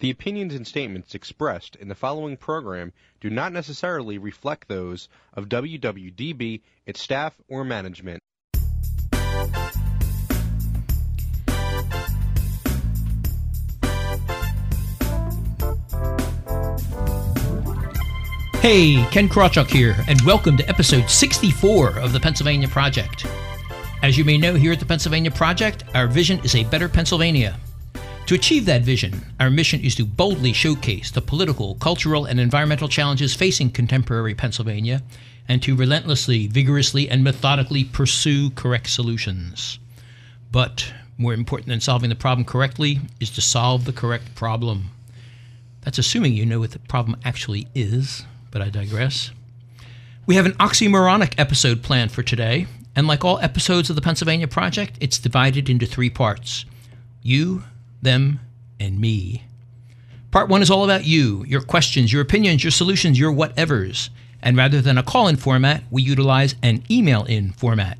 The opinions and statements expressed in the following program do not necessarily reflect those of WWDB, its staff, or management. Hey, Ken Krawchuk here, and welcome to episode 64 of the Pennsylvania Project. As you may know, here at the Pennsylvania Project, our vision is a better Pennsylvania. To achieve that vision, our mission is to boldly showcase the political, cultural, and environmental challenges facing contemporary Pennsylvania and to relentlessly, vigorously, and methodically pursue correct solutions. But more important than solving the problem correctly is to solve the correct problem. That's assuming you know what the problem actually is, but I digress. We have an oxymoronic episode planned for today, and like all episodes of the Pennsylvania Project, it's divided into three parts you, them, and me. Part one is all about you, your questions, your opinions, your solutions, your whatevers. And rather than a call in format, we utilize an email in format.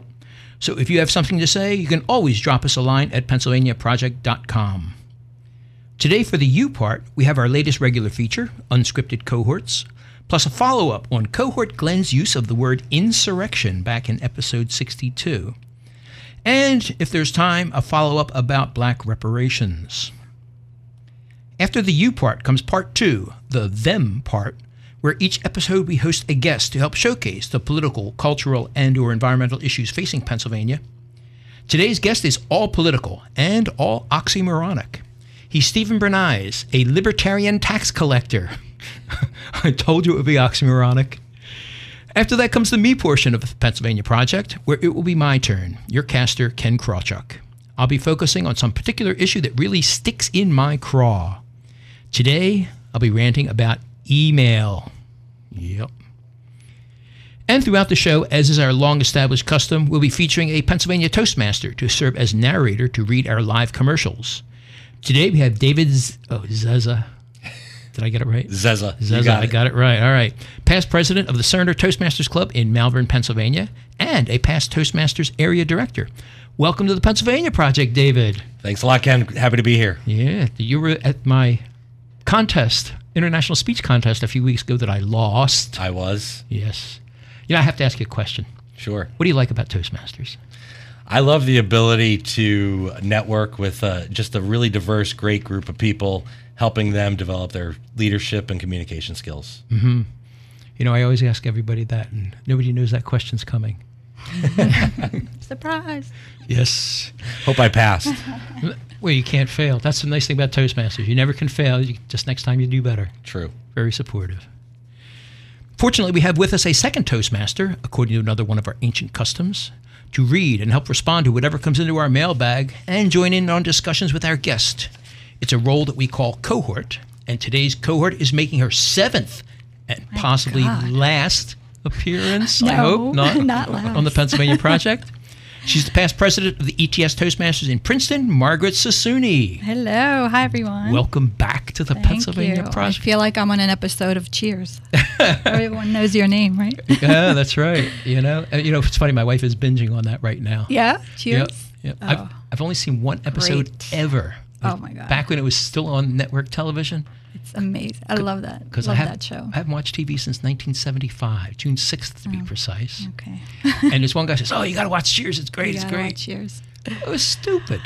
So if you have something to say, you can always drop us a line at pennsylvaniaproject.com. Today, for the you part, we have our latest regular feature, Unscripted Cohorts, plus a follow up on Cohort Glenn's use of the word insurrection back in episode 62. And if there's time, a follow up about black reparations. After the you part comes part two, the them part, where each episode we host a guest to help showcase the political, cultural, and or environmental issues facing Pennsylvania. Today's guest is all political and all oxymoronic. He's Steven Brenize, a libertarian tax collector. I told you it would be oxymoronic. After that comes the me portion of the Pennsylvania Project, where it will be my turn, your caster, Ken Krawchuk. I'll be focusing on some particular issue that really sticks in my craw. Today, I'll be ranting about email. Yep. And throughout the show, as is our long established custom, we'll be featuring a Pennsylvania Toastmaster to serve as narrator to read our live commercials. Today we have David oh, Zaza. Did I get it right? Zeza. Zeza, got I got it right. All right. Past president of the Cerner Toastmasters Club in Malvern, Pennsylvania, and a past Toastmasters area director. Welcome to the Pennsylvania Project, David. Thanks a lot, Ken. Happy to be here. Yeah, you were at my contest, international speech contest, a few weeks ago that I lost. I was. Yes. You know, I have to ask you a question. Sure. What do you like about Toastmasters? I love the ability to network with uh, just a really diverse, great group of people, helping them develop their leadership and communication skills. Mm-hmm. You know, I always ask everybody that, and nobody knows that question's coming. Surprise. Yes. Hope I passed. Well, you can't fail. That's the nice thing about Toastmasters. You never can fail. You, just next time you do better. True. Very supportive. Fortunately, we have with us a second Toastmaster, according to another one of our ancient customs, to read and help respond to whatever comes into our mailbag and join in on discussions with our guest. It's a role that we call cohort, and today's cohort is making her seventh and possibly God. last appearance. I hope not, not on the. Pennsylvania Project. She's the past president of the ETS Toastmasters in Princeton, Margaret Sassooni. Hello. Hi, everyone. Welcome back to the Thank Pennsylvania you. Project. I feel like I'm on an episode of Cheers. Everyone knows your name, right? yeah, that's right. You know, Uh, you know, it's funny. My wife is binging on that right now. Yeah. Cheers. Yep. yep. Oh. I've, I've only seen one episode Great. ever. Oh, my God. Back when it was still on network television, It's amazing. I love that. because Love I have that show. I haven't watched TV since 1975, June 6th to be oh, precise. okay. and this one guy says, "Oh, you got to watch Cheers. It's great. You it's great." watch Cheers. It was stupid.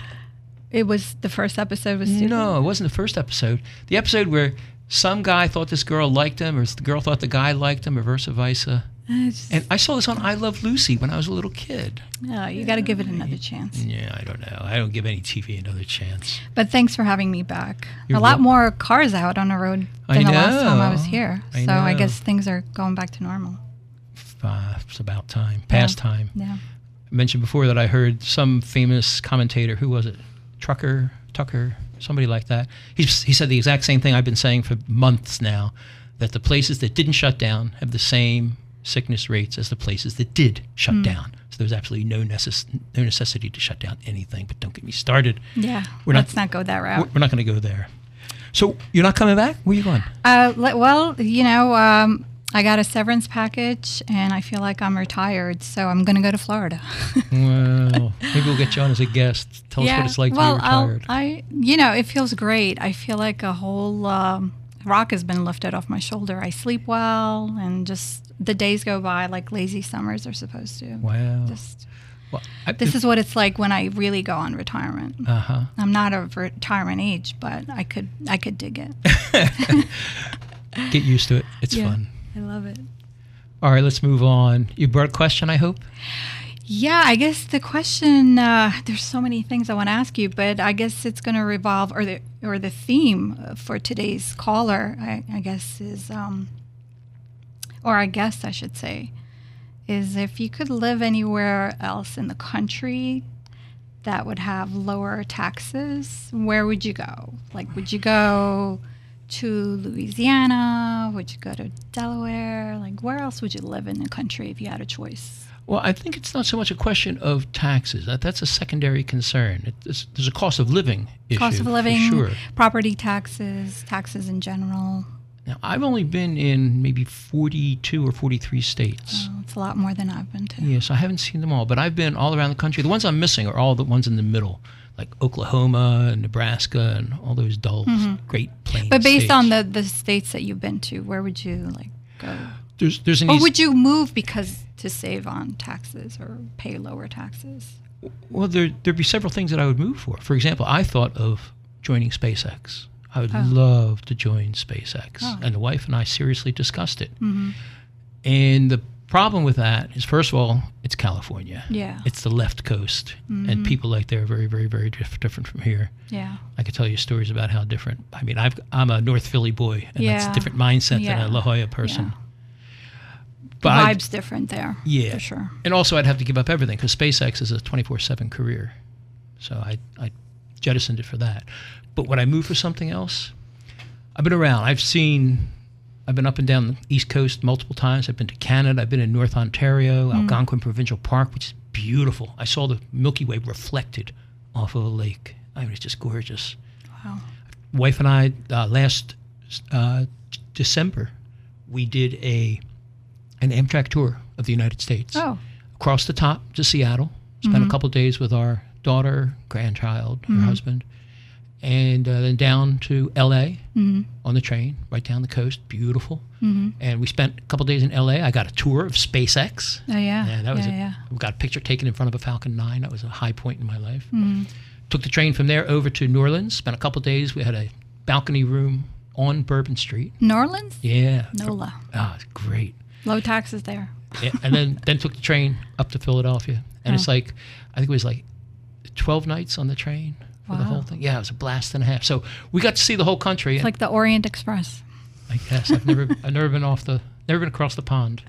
It was the first episode was stupid. No, it wasn't the first episode. The episode where some guy thought this girl liked him, or the girl thought the guy liked him, or vice versa. It's- And I saw this on I Love Lucy when I was a little kid. no, you got to give it another chance. Yeah, I don't know. I don't give any TV another chance. But thanks for having me back. You're a lot wel- more cars out on the road I than the last time I was here. I so I guess things are going back to normal. Uh, it's about time. Past time. Yeah. I mentioned before that I heard some famous commentator. Who was it? Trucker, Tucker, somebody like that. He, he said the exact same thing I've been saying for months now that the places that didn't shut down have the same sickness rates as the places that did shut Hmm. down. So there's absolutely no, necess- no necessity to shut down anything. But don't get me started. Yeah. We're not- Let's not, go that route. we're not going to go there. So you're not coming back? Where are you going? Uh, well, you know, um, I got a severance package, and I feel like I'm retired, so I'm going to go to Florida. Well, maybe we'll get you on as a guest. Tell us what it's like well, to be I'll- retired. I, you know, it feels great. I feel like a whole um, rock has been lifted off my shoulder. I sleep well, and just the days go by like lazy summers are supposed to. wow. Just Well, I, this is what it's like when I really go on retirement. uh huh. I'm not of retirement age, but I could I could dig it. Get used to it. It's Yeah. fun. I love it. All right, let's move on. You brought a question, I hope. Yeah, I guess the question. Uh, there's so many things I want to ask you, but I guess it's going to revolve, or the or the theme for today's caller, I, I guess is, um, or I guess I should say, is if you could live anywhere else in the country that would have lower taxes, where would you go? Like, would you go to Louisiana? Would you go to Delaware? Like, where else would you live in the country if you had a choice? Well, I think it's not so much a question of taxes. That, that's a secondary concern. It, there's, there's a cost of living issue. cost of living, sure. property taxes, taxes in general. Now, I've only been in maybe 42 or 43 states. Oh, it's a lot more than I've been to. Yes, I haven't seen them all, but I've been all around the country. The ones I'm missing are all the ones in the middle, like Oklahoma and Nebraska and all those dull, Great Plains. Mm-hmm. But based states. on the, the states that you've been to, where would you like go? there's there's an Or easy, would you move because to save on taxes or pay lower taxes? well there there'd be several things that I would move for. For example, I thought of joining SpaceX. I would Oh. love to join SpaceX, Oh. and the wife and I seriously discussed it. hmm And the problem with that is, first of all, it's California. Yeah. It's the left coast, Mhm. and people like there are very, very, very diff- different from here. Yeah. I could tell you stories about how different. I mean, I've, I'm a North Philly boy, and that's a different mindset than a La Jolla person. Yeah. But the I- vibe's different there. Yeah. For sure. and also, I'd have to give up everything because SpaceX is a 24/7 career, so I, I jettisoned it for that. But would I move for something else? I've been around. I've seen. I've been up and down the East Coast multiple times. I've been to Canada. I've been in North Ontario, Algonquin Provincial Park, which is beautiful. I saw the Milky Way reflected off of a lake. I mean, it's just gorgeous. Wow. wife and I uh, last uh, December we did a an Amtrak tour of the United States Oh. across the top to Seattle. Spent a couple days with our daughter, grandchild, her husband, and uh, then down to L.A. hmm on the train, right down the coast, beautiful. hmm And we spent a couple days in L.A. I got a tour of SpaceX. Oh yeah. Yeah, that was yeah, it. yeah. We got a picture taken in front of a Falcon 9. That was a high point in my life. Mhm. Took the train from there over to New Orleans. Spent a couple days. We had a balcony room on Bourbon Street. New Orleans? Yeah. NOLA. Ah, it's great. Low taxes there. Yeah, and then then took the train up to Philadelphia, and it's Oh. like I think it was like twelve nights on the train for the whole thing. Yeah, it was a blast and a half. So we got to see the whole country. It's like the Orient Express. I guess I've never I've never been off the never been across the pond,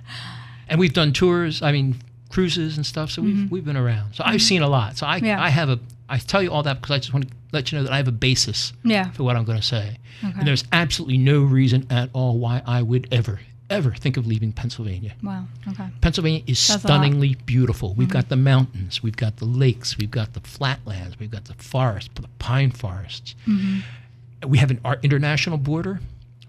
and we've done tours. I mean cruises and stuff. So we've we've been around. So I've seen a lot. So I Mm-hmm. Yeah. I have a I tell you all that because I just want to let you know that I have a basis Yeah. for what I'm going to say. Okay. And there's absolutely no reason at all why I would ever, ever think of leaving Pennsylvania. Wow. Okay. Pennsylvania is That's. Mm-hmm. stunningly beautiful. We've got the mountains, we've got the lakes, we've got the flatlands, we've got the forests, the pine forests. Mm-hmm. We have an international border.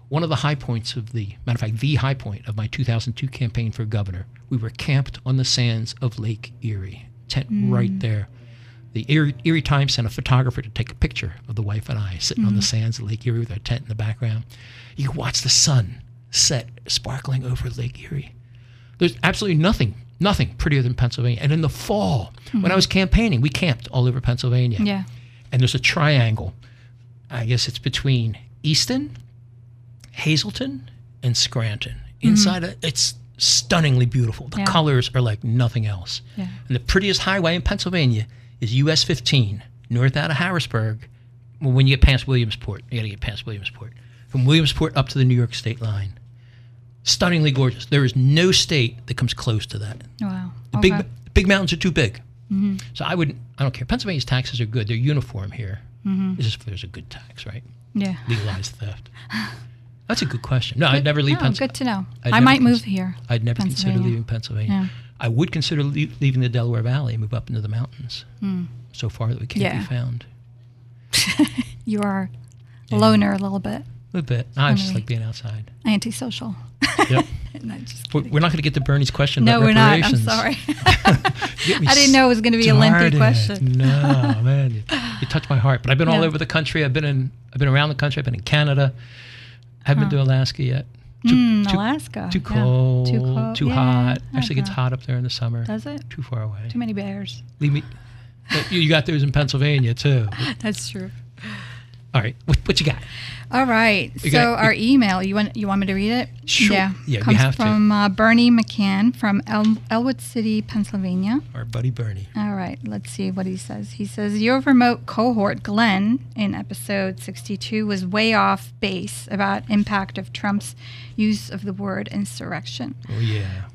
One of the high points of the matter of fact, the high point of my 2002 campaign for governor, we were camped on the sands of Lake Erie, tent Mm. right there. The Erie, Erie Times sent a photographer to take a picture of the wife and I sitting on the sands of Lake Erie with our tent in the background. You watch the sun set sparkling over Lake Erie. There's absolutely nothing, nothing prettier than Pennsylvania. And in the fall, when I was campaigning, we camped all over Pennsylvania. Mm-hmm. Yeah. And there's a triangle. I guess it's between Easton, Hazleton, and Scranton. Inside it, it's stunningly beautiful. The Yeah. colors are like nothing else. Yeah. And the prettiest highway in Pennsylvania is US 15, north out of Harrisburg. Well, when you get past Williamsport, you got to get past Williamsport. From Williamsport up to the New York state line. Stunningly gorgeous. There is no state that comes close to that. Wow. The okay. Mm-hmm. big big mountains are too big. So I wouldn't. I don't care. Pennsylvania's taxes are good. They're uniform here. Mm-hmm. It's just if there's a good tax, right? Yeah. Legalize theft. That's a good question. No, I'd never leave Oh, Pennsylvania. good to know. I'd I might move cons- here. I'd never consider leaving Pennsylvania. Yeah. I would consider lea- leaving the Delaware Valley and move up into the mountains. Hmm. So far that we can't Yeah. be found. You are a loner a little bit. A little bit. I just like being outside. Antisocial. Yep. No, just We're not going to get to Bernie's question No, about we're not. I'm sorry. I didn't know it was going to be a lengthy question. No, man, you, you touched my heart. But I've been all over the country. I've been in, I've been around the country. I've been in Canada. I haven't been to Alaska yet. Hmm, too- Alaska. Too yeah. cold, Too cold. too Yeah, hot. Actually, gets hot up there in the summer. Does it? Too far away. Too many bears. Leave me. But you you got those in Pennsylvania too. That's true. All right, what, what you got? All right. You so got- our email, you want you want me to read it? Sure. Yeah. Yeah, we Comes have to. from uh, Bernie McCann from El- Ellwood City, Pennsylvania. Our buddy Bernie. All right, let's see what he says. He says your remote cohort Glenn in episode 62 was way off base about impact of Trump's use of the word insurrection. Oh yeah.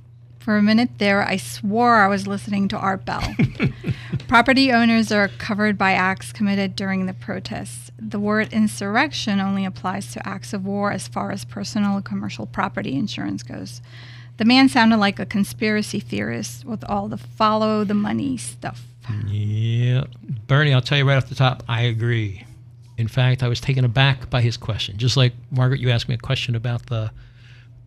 For a minute there, I swore I was listening to Art Bell. Property owners are covered by acts committed during the protests. The word insurrection only applies to acts of war as far as personal and commercial property insurance goes. The man sounded like a conspiracy theorist with all the follow the money stuff. Yeah, Bernie. I'll tell you right off the top. I agree. In fact, I was taken aback by his question. Just like Margaret, you asked me a question about the,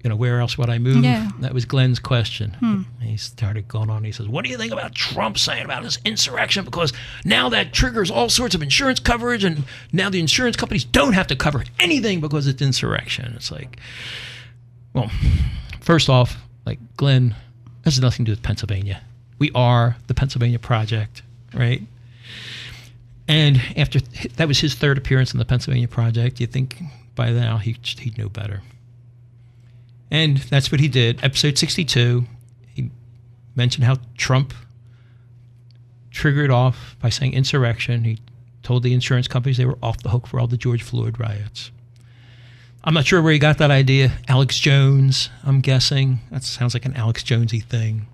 you know, where else would I move? Yeah. That was Glenn's question. Hmm. He started going on. He says, "What do you think about Trump saying about this insurrection? Because now that triggers all sorts of insurance coverage, and now the insurance companies don't have to cover anything because it's insurrection." It's like, well, first off, like Glenn, this has nothing to do with Pennsylvania. We are the Pennsylvania Project, right? And after that was his third appearance in the Pennsylvania Project, you think by now he, he'd know better. And that's what he did. Episode 62, he mentioned how Trump triggered off by saying insurrection. He told the insurance companies they were off the hook for all the George Floyd riots. I'm not sure where he got that idea. Alex Jones, I'm guessing. That sounds like an Alex Jonesy thing.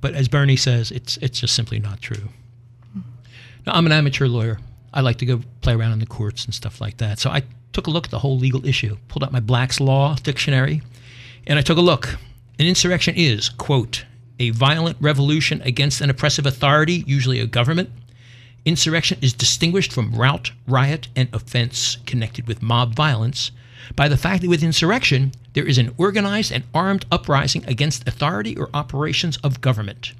But as Bernie says, it's it's just simply not true. Now, I'm an amateur lawyer. I like to go play around in the courts and stuff like that. So I took a look at the whole legal issue, pulled out my Black's Law dictionary, and I took a look. An insurrection is, quote, a violent revolution against an oppressive authority, usually a government. Insurrection is distinguished from rout, riot, and offense connected with mob violence by the fact that with insurrection, there is an organized and armed uprising against authority or operations of government.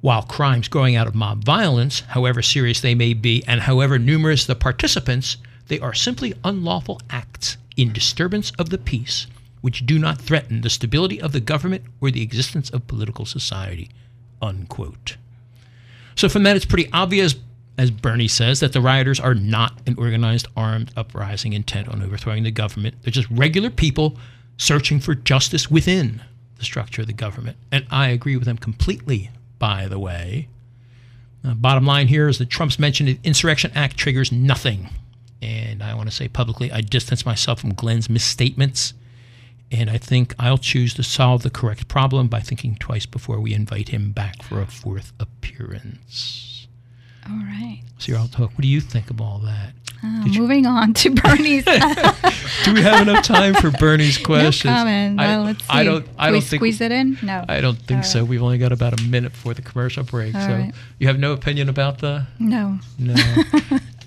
While crimes growing out of mob violence, however serious they may be and however numerous the participants, they are simply unlawful acts in disturbance of the peace which do not threaten the stability of the government or the existence of political society. Unquote. So from that, it's pretty obvious, as Bernie says, that the rioters are not an organized armed uprising intent on overthrowing the government. They're just regular people searching for justice within the structure of the government. And I agree with them completely, by the way. Uh, bottom line here is that Trump's mentioned Insurrection Act triggers nothing. And I want to say publicly, I distance myself from Glenn's misstatements. And I think I'll choose to solve the correct problem by thinking twice before we invite him back for a fourth appearance. All right. So, you're all talk. What do you think of all that? Uh, Did you- moving on to Bernie's. Do we have enough time for Bernie's questions? No comment. I, Uh, let's see. I don't. I Can don't think. squeeze it in? No. I don't think All so. right. We've only got about a minute for the commercial break. All so right. you have no opinion about the No. no.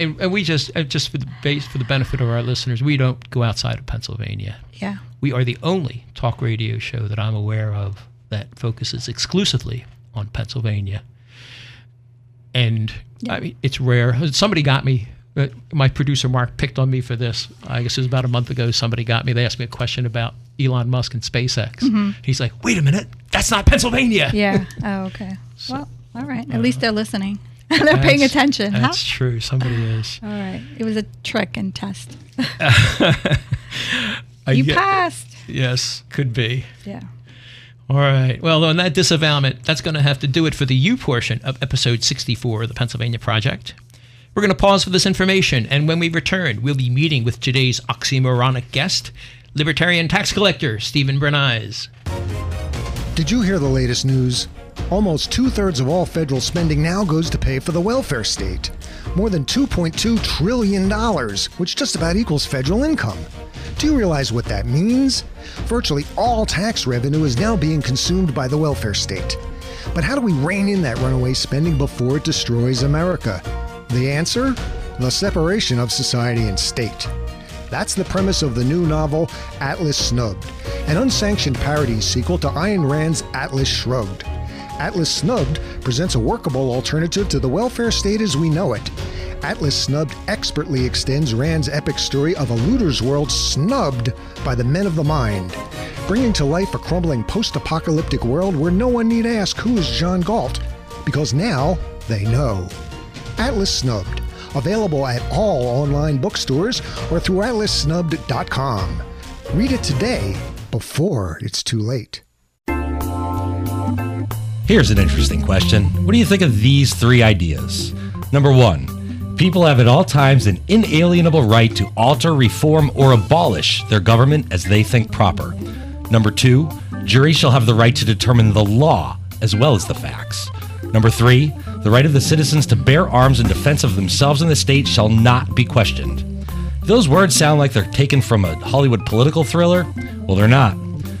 and, and we just uh, just for the base for the benefit of our listeners, we don't go outside of Pennsylvania. Yeah. We are the only talk radio show that I'm aware of that focuses exclusively on Pennsylvania. And I mean, it's rare. Somebody got me. Uh, my producer Mark picked on me for this. I guess it was about a month ago. Somebody got me. They asked me a question about Elon Musk and SpaceX. He's like, "Wait a minute, that's not Pennsylvania." Yeah. Oh, okay. well, all right. At least they're listening. they're paying That's- attention. Huh? That's true. Somebody is. All right. It was a trick and test. You get- passed. Yes, could be. Yeah. All right. Well, on that disavowment, that's going to have to do it for the you portion of episode 64 of the Pennsylvania Project. We're going to pause for this information, and when we return, we'll be meeting with today's oxymoronic guest, libertarian tax collector Steven Brenize. Did you hear the latest news? Almost two thirds of all federal spending now goes to pay for the welfare state. More than $2.2 trillion, which just about equals federal income. Do you realize what that means? Virtually all tax revenue is now being consumed by the welfare state. But how do we rein in that runaway spending before it destroys America? The answer? The separation of society and state. That's the premise of the new novel, Atlas Snubbed. an unsanctioned parody sequel to Ayn Rand's Atlas Shrugged. Atlas Snubbed presents a workable alternative to the welfare state as we know it. Atlas Snubbed expertly extends Rand's epic story of a looter's world snubbed by the men of the mind, bringing to life a crumbling post apocalyptic world where no one need ask who is John Galt, because now they know. Atlas Snubbed, available at all online bookstores or through atlassnubbed.com. Read it today before it's too late. Here's an interesting question. What do you think of these three ideas? Number one, people have at all times an inalienable right to alter, reform, or abolish their government as they think proper. Number two, juries shall have the right to determine the law as well as the facts. Number three, the right of the citizens to bear arms in defense of themselves and the state shall not be questioned. Those words sound like they're taken from a Hollywood political thriller. Well, they're not.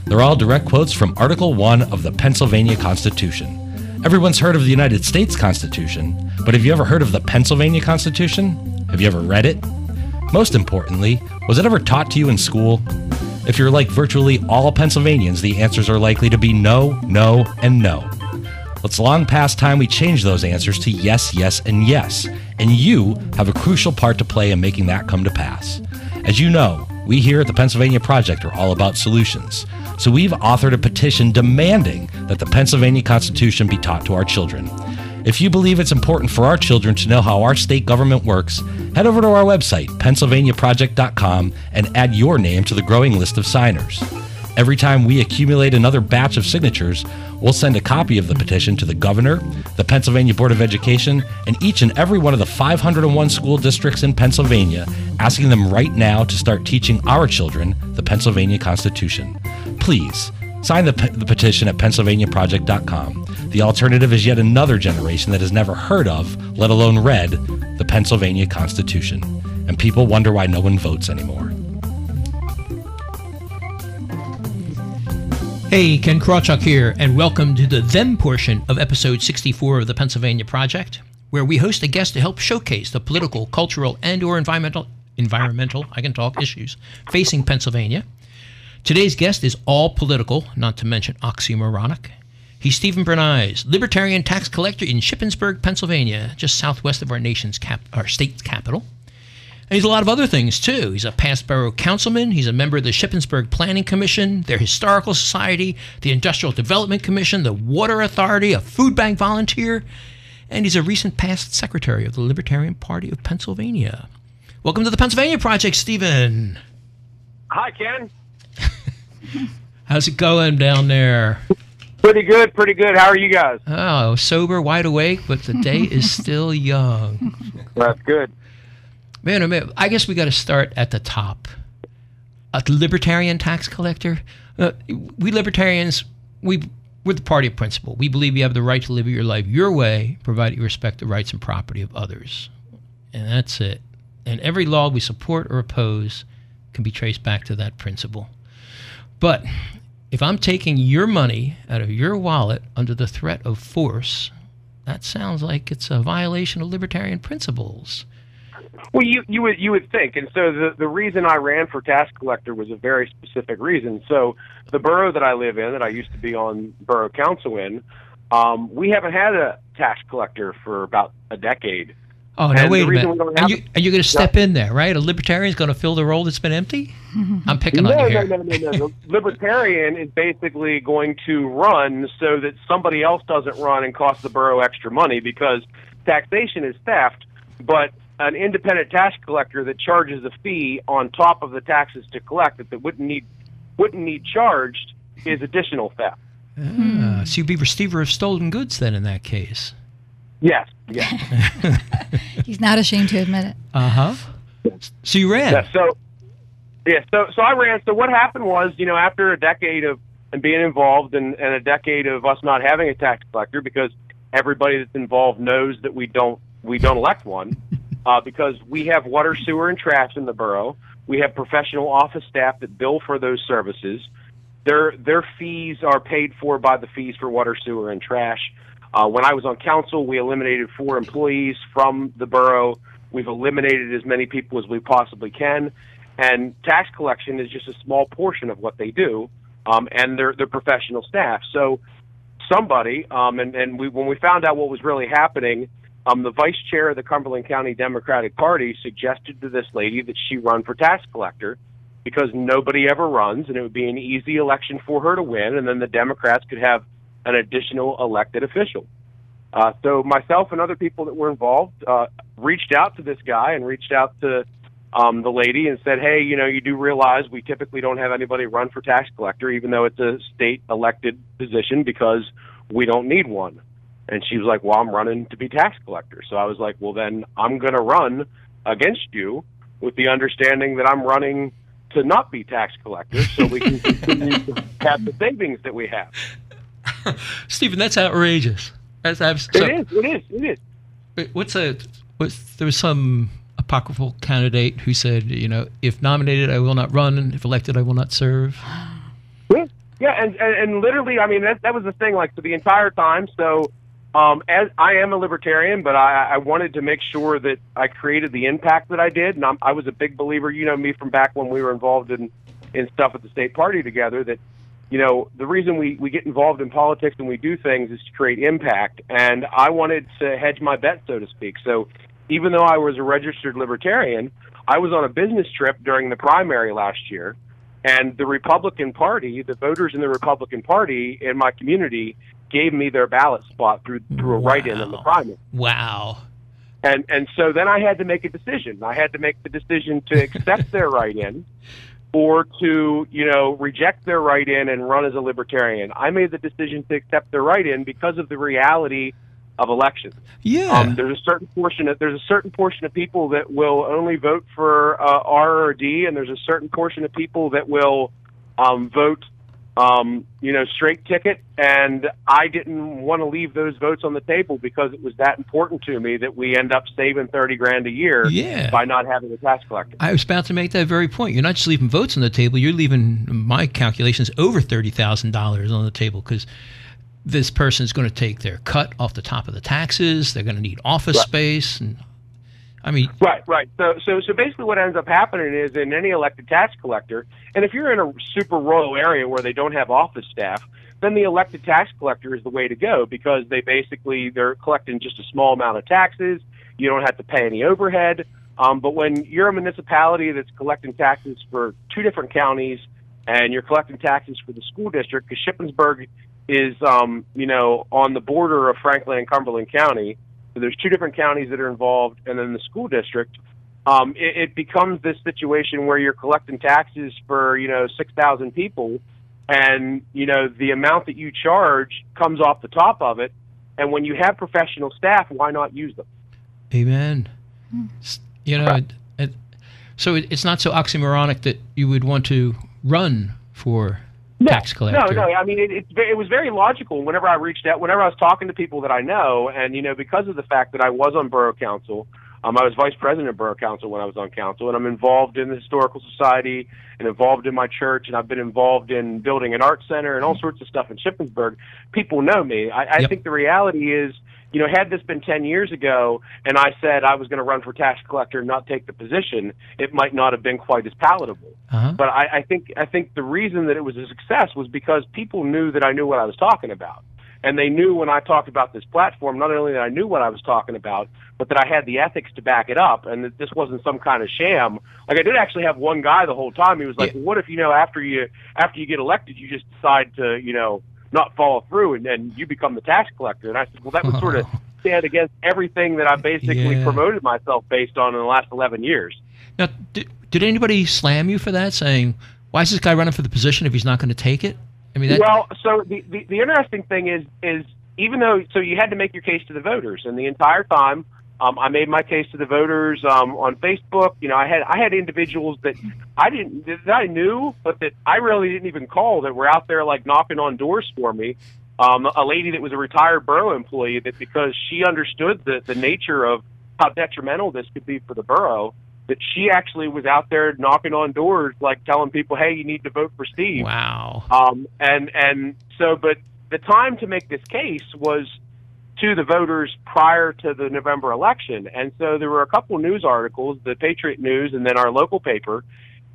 They're all direct quotes from Article 1 of the Pennsylvania Constitution. Everyone's heard of the United States Constitution, but have you ever heard of the Pennsylvania Constitution? Have you ever read it? Most importantly, was it ever taught to you in school? If you're like virtually all Pennsylvanians, the answers are likely to be no, no, and no. It's long past time we change those answers to yes, yes, and yes, and you have a crucial part to play in making that come to pass. As you know, we here at the Pennsylvania Project are all about solutions. So we've authored a petition demanding that the Pennsylvania Constitution be taught to our children. If you believe it's important for our children to know how our state government works, head over to our website, pennsylvaniaproject.com, and add your name to the growing list of signers. Every time we accumulate another batch of signatures, we'll send a copy of the petition to the governor, the Pennsylvania Board of Education, and each and every one of the 501 school districts in Pennsylvania, asking them right now to start teaching our children the Pennsylvania Constitution. Please sign the, pe- the petition at pennsylvaniaproject.com. The alternative is yet another generation that has never heard of, let alone read, the Pennsylvania Constitution. And people wonder why no one votes anymore. Hey, Ken Krawchuk here, and welcome to the Them portion of episode 64 of the Pennsylvania Project, where we host a guest to help showcase the political, cultural, and or environmental environmental, I can talk issues facing Pennsylvania. Today's guest is all political, not to mention oxymoronic. He's Steven Brenize, libertarian tax collector in Shippensburg, Pennsylvania, just southwest of our nation's cap, our state's capital. He's a lot of other things, too. He's a past borough councilman. He's a member of the Shippensburg Planning Commission, their Historical Society, the Industrial Development Commission, the Water Authority, a food bank volunteer, and he's a recent past secretary of the Libertarian Party of Pennsylvania. Welcome to the Pennsylvania Project, Steven. Hi, Ken. How's it going down there? Pretty good, pretty good. How are you guys? Oh, sober, wide awake, but the day is still young. That's good. Man, man, I guess we got to start at the top. A libertarian tax collector. Uh, we libertarians, we we're the party of principle. We believe you have the right to live your life your way, provided you respect the rights and property of others, and that's it. And every law we support or oppose can be traced back to that principle. But if I'm taking your money out of your wallet under the threat of force, that sounds like it's a violation of libertarian principles. Well, you you would you would think, and so the the reason I ran for tax collector was a very specific reason. So the borough that I live in, that I used to be on borough council in, um, we haven't had a tax collector for about a decade. Oh, And now the wait a minute. we Are have you, are you going to step in there, right? A libertarian is going to fill the role that's been empty? I'm picking No, on you no, here. no, no, no. The libertarian is basically going to run so that somebody else doesn't run and cost the borough extra money because taxation is theft, but an independent tax collector that charges a fee on top of the taxes to collect that, that wouldn't need wouldn't need charged is additional theft. Ah, so you'd be receiver of stolen goods then in that case. Yes, yes. He's not ashamed to admit it. Uh huh. So you ran. Yeah, so yeah, so so I ran. So what happened was, you know, after a decade of and being involved and, and a decade of us not having a tax collector because everybody that's involved knows that we don't we don't elect one uh, because we have water, sewer, and trash in the borough. We have professional office staff that bill for those services. Their their fees are paid for by the fees for water, sewer, and trash. Uh, when I was on council, we eliminated four employees from the borough. We've eliminated as many people as we possibly can, and tax collection is just a small portion of what they do. um, and their their professional staff. So somebody, um, and and we when we found out what was really happening, um, the vice chair of the Cumberland County Democratic Party suggested to this lady that she run for tax collector because nobody ever runs, and it would be an easy election for her to win, and then the Democrats could have an additional elected official. Uh, so myself and other people that were involved uh, reached out to this guy and reached out to um, the lady and said, "Hey, you know, you do realize we typically don't have anybody run for tax collector, even though it's a state elected position, because we don't need one." And she was like, "Well, I'm running to be tax collector." So I was like, "Well, then I'm going to run against you with the understanding that I'm running to not be tax collector, so we can continue to have the savings that we have." Steven, that's outrageous. That's abs- It is. It is. It is. What's a what's there was some apocryphal candidate who said, you know, if nominated, I will not run. If elected, I will not serve. Yeah, yeah, and, and and literally, I mean, that that was the thing. Like for the entire time, so um, as I am a libertarian, but I, I wanted to make sure that I created the impact that I did, and I'm, I was a big believer. You know me from back when we were involved in in stuff at the state party together. That you know the reason we we get involved in politics and we do things is to create impact, and I wanted to hedge my bet, so to speak. So even though I was a registered libertarian, I was on a business trip during the primary last year, and the Republican Party, the voters in the Republican Party in my community, gave me their ballot spot through through a write-in in the primary. Wow. And and so then I had to make a decision. I had to make the decision to accept their write-in or to, you know, reject their write-in and run as a libertarian. I made the decision to accept their write-in because of the reality of elections. Yeah. Um, there's a certain portion of there's a certain portion of people that will only vote for uh, R or D, and there's a certain portion of people that will um, vote, um, you know, straight ticket. And I didn't want to leave those votes on the table because it was that important to me that we end up saving thirty grand a year Yeah. by not having a tax collector. I was about to make that very point. You're not just leaving votes on the table; you're leaving my calculations over thirty thousand dollars on the table because this person is going to take their cut off the top of the taxes. They're going to need office Right. space, and I mean, Right, right. So, so, so basically, what ends up happening is in any elected tax collector, and if you're in a super rural area where they don't have office staff, then the elected tax collector is the way to go because they basically they're collecting just a small amount of taxes. You don't have to pay any overhead. Um, but when you're a municipality that's collecting taxes for two different counties and you're collecting taxes for the school district, because Shippensburg is, um, you know, on the border of Franklin and Cumberland County. So there's two different counties that are involved, and then the school district. Um, it, it becomes this situation where you're collecting taxes for you know six thousand people, and you know the amount that you charge comes off the top of it. And when you have professional staff, why not use them? amen. You know, it, it, so it, it's not so oxymoronic that you would want to run for tax collector. No, no. I mean, it, ve- it was very logical. Whenever I reached out, whenever I was talking to people that I know, and you know, because of the fact that I was on borough council, um, I was vice president of borough council when I was on council, and I'm involved in the historical society and involved in my church, and I've been involved in building an art center and all sorts of stuff in Shippensburg. People know me. I, I Yep. think the reality is. You know, had this been 10 years ago and I said I was going to run for tax collector and not take the position, it might not have been quite as palatable. Uh-huh. But I, I think I think the reason that it was a success was because people knew that I knew what I was talking about, and they knew when I talked about this platform, not only that I knew what I was talking about, but that I had the ethics to back it up, and that this wasn't some kind of sham. Like I did actually have one guy the whole time. He was like, Yeah. "What if you know after you after you get elected, you just decide to you know not follow through, and, then you become the tax collector?" And I said, "Well, that would sort of stand against everything that I basically Yeah. promoted myself based on in the last 11 years." Now, did, did anybody slam you for that, saying, "Why is this guy running for the position if he's not going to take it"? I mean, that, well, so the, the the interesting thing is is even though so you had to make your case to the voters, and the entire time um, I made my case to the voters um, on Facebook. You know, I had I had individuals that I didn't that I knew, but that I really didn't even call that were out there like knocking on doors for me. Um, a lady that was a retired borough employee that because she understood the the nature of how detrimental this could be for the borough. That she actually was out there knocking on doors, like telling people, "Hey, you need to vote for Steve." wow. Um, and and so, but the time to make this case was to the voters prior to the November election, and so there were a couple news articles, the Patriot News, and then our local paper,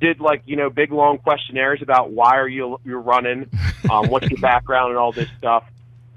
did like you know big long questionnaires about why are you you're running, um, what's your background and all this stuff.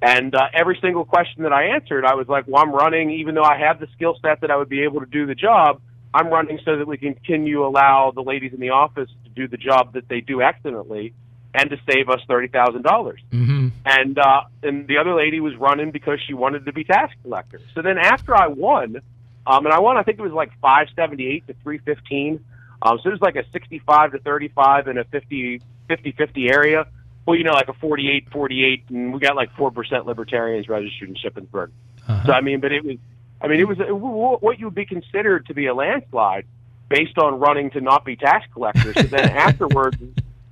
And uh, every single question that I answered, I was like, "Well, I'm running, even though I have the skill set that I would be able to do the job. I'm running so that we can continue allow the ladies in the office to do the job that they do excellently, and to save us thirty thousand dollars." Mm-hmm. And uh, and the other lady was running because she wanted to be tax collector. So then after I won, um, and I won, I think it was like five seventy eight to three fifteen. Um, so it was like a 65 to 35 and a 50, 50, 50 area. Well, you know, like a 48, 48, and we got like 4% libertarians registered in Shippensburg. Uh-huh. So, I mean, but it was, I mean, it was it, what you would be considered to be a landslide based on running to not be tax collectors. So then afterwards,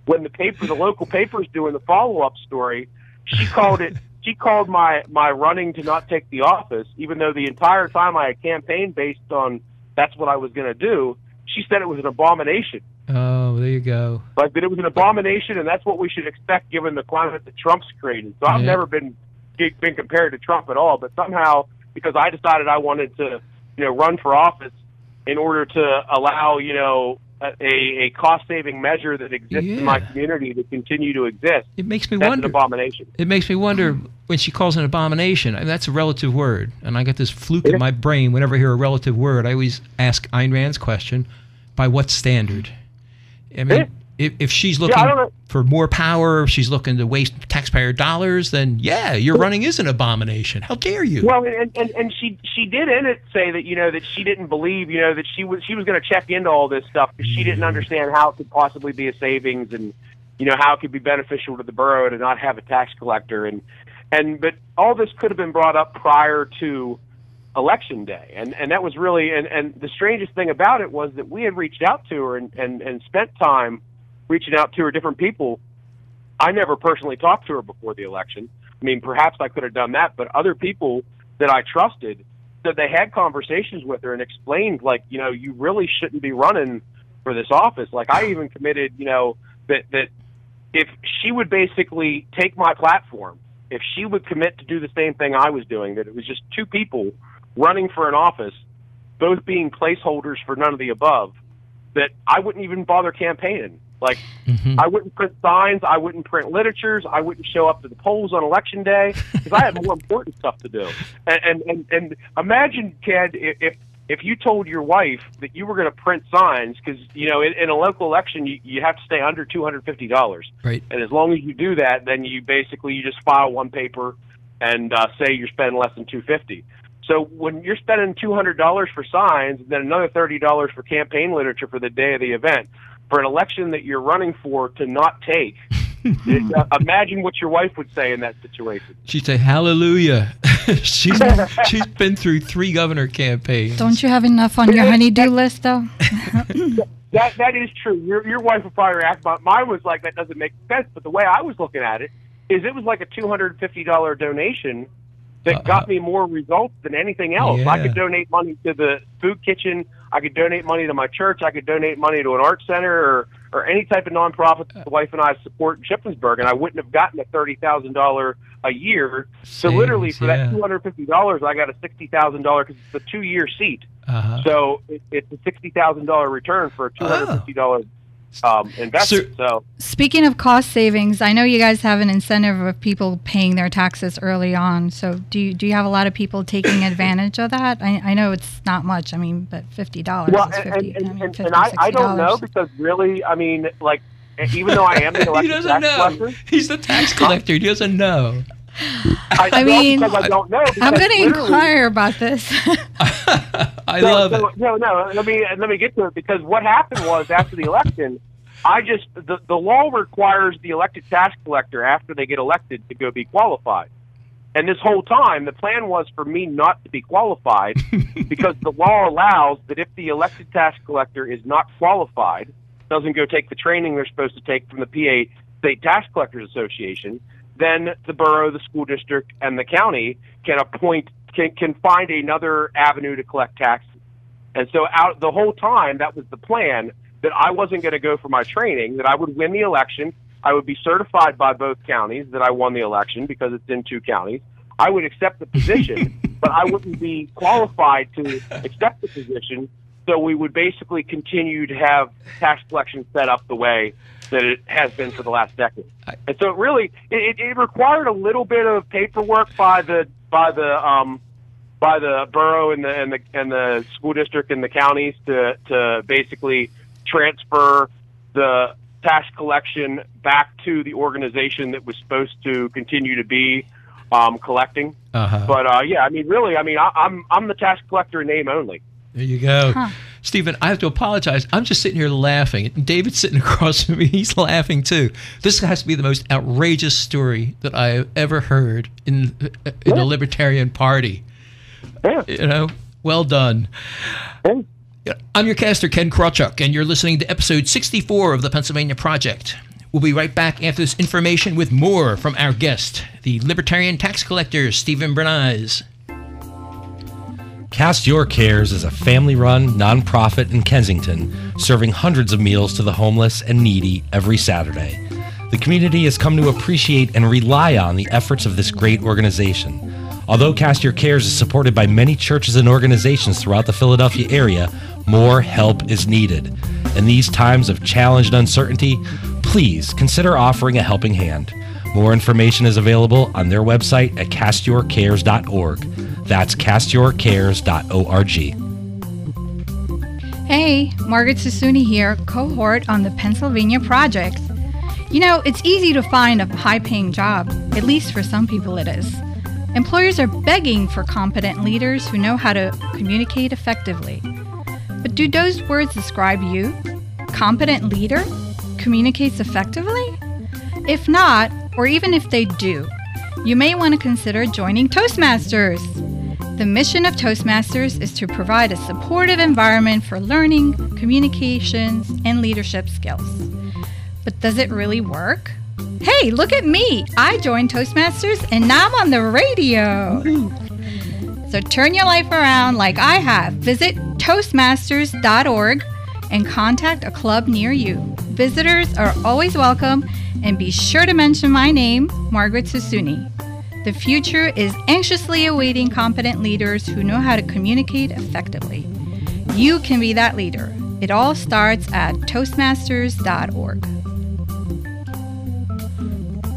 when the paper, the local paper's doing the follow up story, she called it, she called my, my running to not take the office, even though the entire time I had campaigned based on that's what I was going to do she said it was an abomination. Oh, there you go. Like that it was an abomination, and that's what we should expect given the climate that Trump's created. So I've Yeah. never been been compared to Trump at all, but somehow because I decided I wanted to, you know, run for office in order to allow, you know, a, a cost saving measure that exists in my community to continue to exist. It makes me That's wonder. an abomination. It makes me wonder when she calls it an abomination. I mean, that's a relative word, and I got this fluke Yeah. in my brain. Whenever I hear a relative word, I always ask Ayn Rand's question: By what standard? I mean, Yeah. If, if she's looking don't for more power, if she's looking to waste taxpayer dollars, then yeah, your running is an abomination. How dare you? Well, and, and and she she did in it say that you know that she didn't believe you know that she was she was going to check into all this stuff because she didn't mm. understand how it could possibly be a savings and you know how it could be beneficial to the borough to not have a tax collector and and but all this could have been brought up prior to election day and and that was really and and the strangest thing about it was that we had reached out to her and and and spent time reaching out to her different people I never personally talked to her before the election. I mean, perhaps I could have done that, but other people that I trusted said they had conversations with her and explained, like, you know, you really shouldn't be running for this office. Like, I even committed, you know, that that if she would basically take my platform, if she would commit to do the same thing I was doing, that it was just two people running for an office, both being placeholders for none of the above, that I wouldn't even bother campaigning. Like, Mhm. I wouldn't print signs. I wouldn't print literatures. I wouldn't show up to the polls on election day because I had more important stuff to do. And and and, and imagine, Ted, if if you told your wife that you were going to print signs because you know in, in a local election you, you have to stay under two hundred fifty dollars, Right. and as long as you do that, then you basically you just file one paper and uh, say you're spending less than two fifty. So when you're spending two hundred dollars for signs, and then another thirty dollars for campaign literature for the day of the event, for an election that you're running for to not take, uh, imagine what your wife would say in that situation. She'd say, "Hallelujah." she's she's been through three governor campaigns. Don't you have enough on your honeydew list, though? That that is true. Your your wife would probably react, but mine was like that doesn't make sense. But the way I was looking at it is it was like a two hundred fifty dollar donation that Uh, got me more results than anything else. I could donate money to the food kitchen. I could donate money to my church. I could donate money to an art center or or any type of nonprofit that the wife and I support in Shippensburg, and I wouldn't have gotten a thirty thousand dollar a year. So literally, for yeah. that two hundred fifty dollars, I got a sixty thousand dollar because it's a two year seat. Uh-huh. So it, it's a sixty thousand dollar return for a two hundred fifty dollar um, investment. So, Speaking of cost savings, I know you guys have an incentive of people paying their taxes early on. So do you do you have a lot of people taking advantage of that? I, I know it's not much. I mean, but fifty dollars well, is and, fifty. and, I and, mean, and, I, I don't know because really, I mean, like even though I am the he doesn't tax know. collector, He's the tax collector. He doesn't know. I, I mean- because I don't know. I'm going to inquire about this. I no, love no, it. No, no. Let me let me get to it because what happened was after the election, I just the the law requires the elected tax collector after they get elected to go be qualified. And this whole time, the plan was for me not to be qualified because the law allows that if the elected tax collector is not qualified, doesn't go take the training they're supposed to take from the PA State Tax Collectors Association, then the borough, the school district, and the county can appoint can can find another avenue to collect taxes. And so out the whole time that was the plan that I wasn't going to go for my training, that I would win the election, I would be certified by both counties that I won the election because it's in two counties. I would accept the position, but I wouldn't be qualified to accept the position so we would basically continue to have tax collection set up the way that it has been for the last decade. And so it really it, it required a little bit of paperwork by the by the um, by the borough and the and the and the school district and the counties to to basically transfer the tax collection back to the organization that was supposed to continue to be um, collecting. Uh-huh. But uh, yeah, I mean, really, I mean, I, I'm I'm the tax collector name only. There you go. Steven, I have to apologize. I'm just sitting here laughing. And David's sitting across from me. He's laughing too. This has to be the most outrageous story that I have ever heard in uh, in the Libertarian Party. Yeah. You know, well done. Yeah. Yeah, I'm your caster, Ken Krawchuk, and you're listening to episode 64 of the Pennsylvania Project. We'll be right back after this information with more from our guest, the Libertarian tax collector, Steven Brenize. Cast Your Cares is a family run nonprofit in Kensington serving hundreds of meals to the homeless and needy every Saturday. The community has come to appreciate and rely on the efforts of this great organization. Although Cast Your Cares is supported by many churches and organizations throughout the Philadelphia area, more help is needed. In these times of challenge and uncertainty, please consider offering a helping hand. More information is available on their website at castyourcares.org. That's castyourcares.org. Hey, Margaret Susuni here, cohort on the Pennsylvania Project. You know, it's easy to find a high paying job, at least for some people it is. Employers are begging for competent leaders who know how to communicate effectively. But do those words describe you? Competent leader? Communicates effectively? If not, or even if they do, you may want to consider joining Toastmasters. The mission of Toastmasters is to provide a supportive environment for learning, communications, and leadership skills. But does it really work? Hey, look at me! I joined Toastmasters and now I'm on the radio! So turn your life around like I have. Visit Toastmasters.org and contact a club near you. Visitors are always welcome and be sure to mention my name, Margaret Susuni. The future is anxiously awaiting competent leaders who know how to communicate effectively. You can be that leader. It all starts at Toastmasters.org.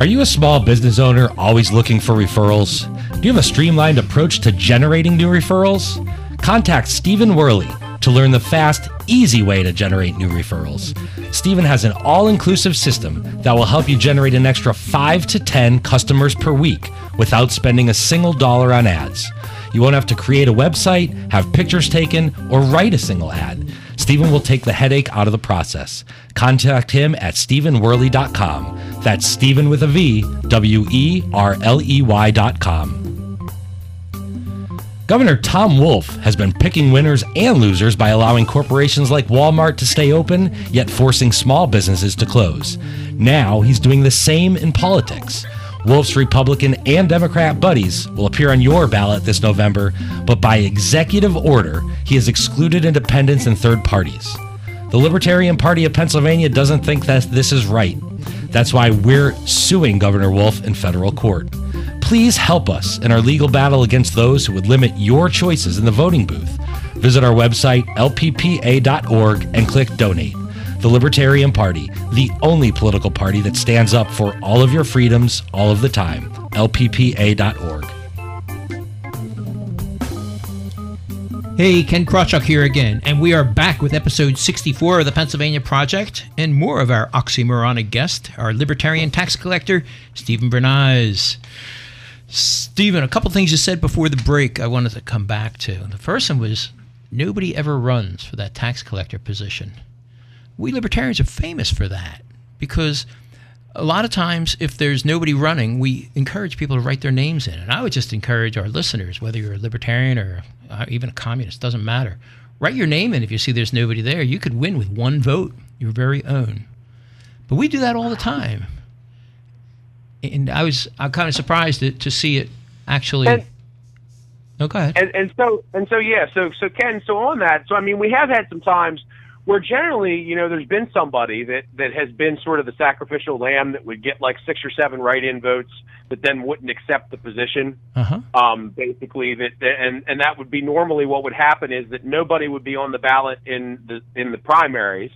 Are you a small business owner always looking for referrals? Do you have a streamlined approach to generating new referrals? Contact Steven Werley to learn the fast, easy way to generate new referrals. Steven has an all inclusive system that will help you generate an extra 5 to 10 customers per week without spending a single dollar on ads. You won't have to create a website, have pictures taken, or write a single ad. Steven will take the headache out of the process. Contact him at StevenWerley.com. That's Steven with a V, W E R L E Y.com. Governor Tom Wolf has been picking winners and losers by allowing corporations like Walmart to stay open, yet forcing small businesses to close. Now he's doing the same in politics. Wolf's Republican and Democrat buddies will appear on your ballot this November, but by executive order, he has excluded independents and third parties. The Libertarian Party of Pennsylvania doesn't think that this is right. That's why we're suing Governor Wolf in federal court. Please help us in our legal battle against those who would limit your choices in the voting booth. Visit our website, lppa.org, and click Donate. The Libertarian Party, the only political party that stands up for all of your freedoms all of the time. lppa.org. Hey, Ken Krawchuk here again, and we are back with episode 64 of the Pennsylvania Project and more of our oxymoronic guest, our libertarian tax collector, Steven Brenize. Steven, a couple things you said before the break I wanted to come back to. The first one was nobody ever runs for that tax collector position. We libertarians are famous for that because a lot of times if there's nobody running, we encourage people to write their names in. And I would just encourage our listeners, whether you're a libertarian or uh, even a communist, doesn't matter. Write your name in if you see there's nobody there. You could win with one vote, your very own. But we do that all the time. And I was I'm kind of surprised to, to see it actually. And- oh, go ahead. And, and so and so yeah, so so Ken, so on that, so I mean, we have had some times where generally, you know, there's been somebody that that has been sort of the sacrificial lamb that would get like six or seven write-in votes, but then wouldn't accept the position. Uh-huh. Um, basically, that and and that would be normally what would happen is that nobody would be on the ballot in the in the primaries,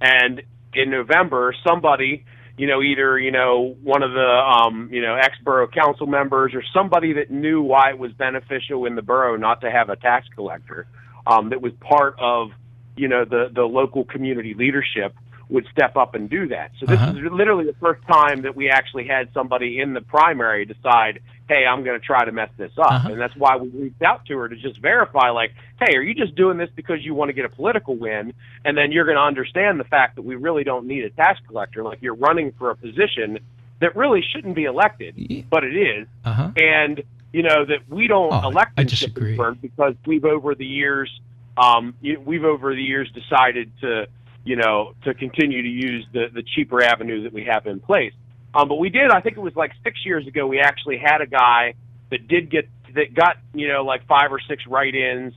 and in November, somebody you know, either, you know, one of the, um, you know, ex borough council members or somebody that knew why it was beneficial in the borough not to have a tax collector, um, that was part of, you know, the, the local community leadership would step up and do that. So this Uh-huh. is literally the first time that we actually had somebody in the primary decide, hey, I'm going to try to mess this up. Uh-huh. And that's why we reached out to her to just verify, like, hey, are you just doing this because you want to get a political win? And then you're going to understand the fact that we really don't need a tax collector. Like, you're running for a position that really shouldn't be elected, but it is. Uh-huh. And, you know, that we don't Oh, elect I disagree. because we've over the years, um, we've over the years decided to, you know, to continue to use the, the cheaper avenue that we have in place. Um, but we did, I think it was like six years ago, we actually had a guy that did get, that got, you know, like five or six write-ins,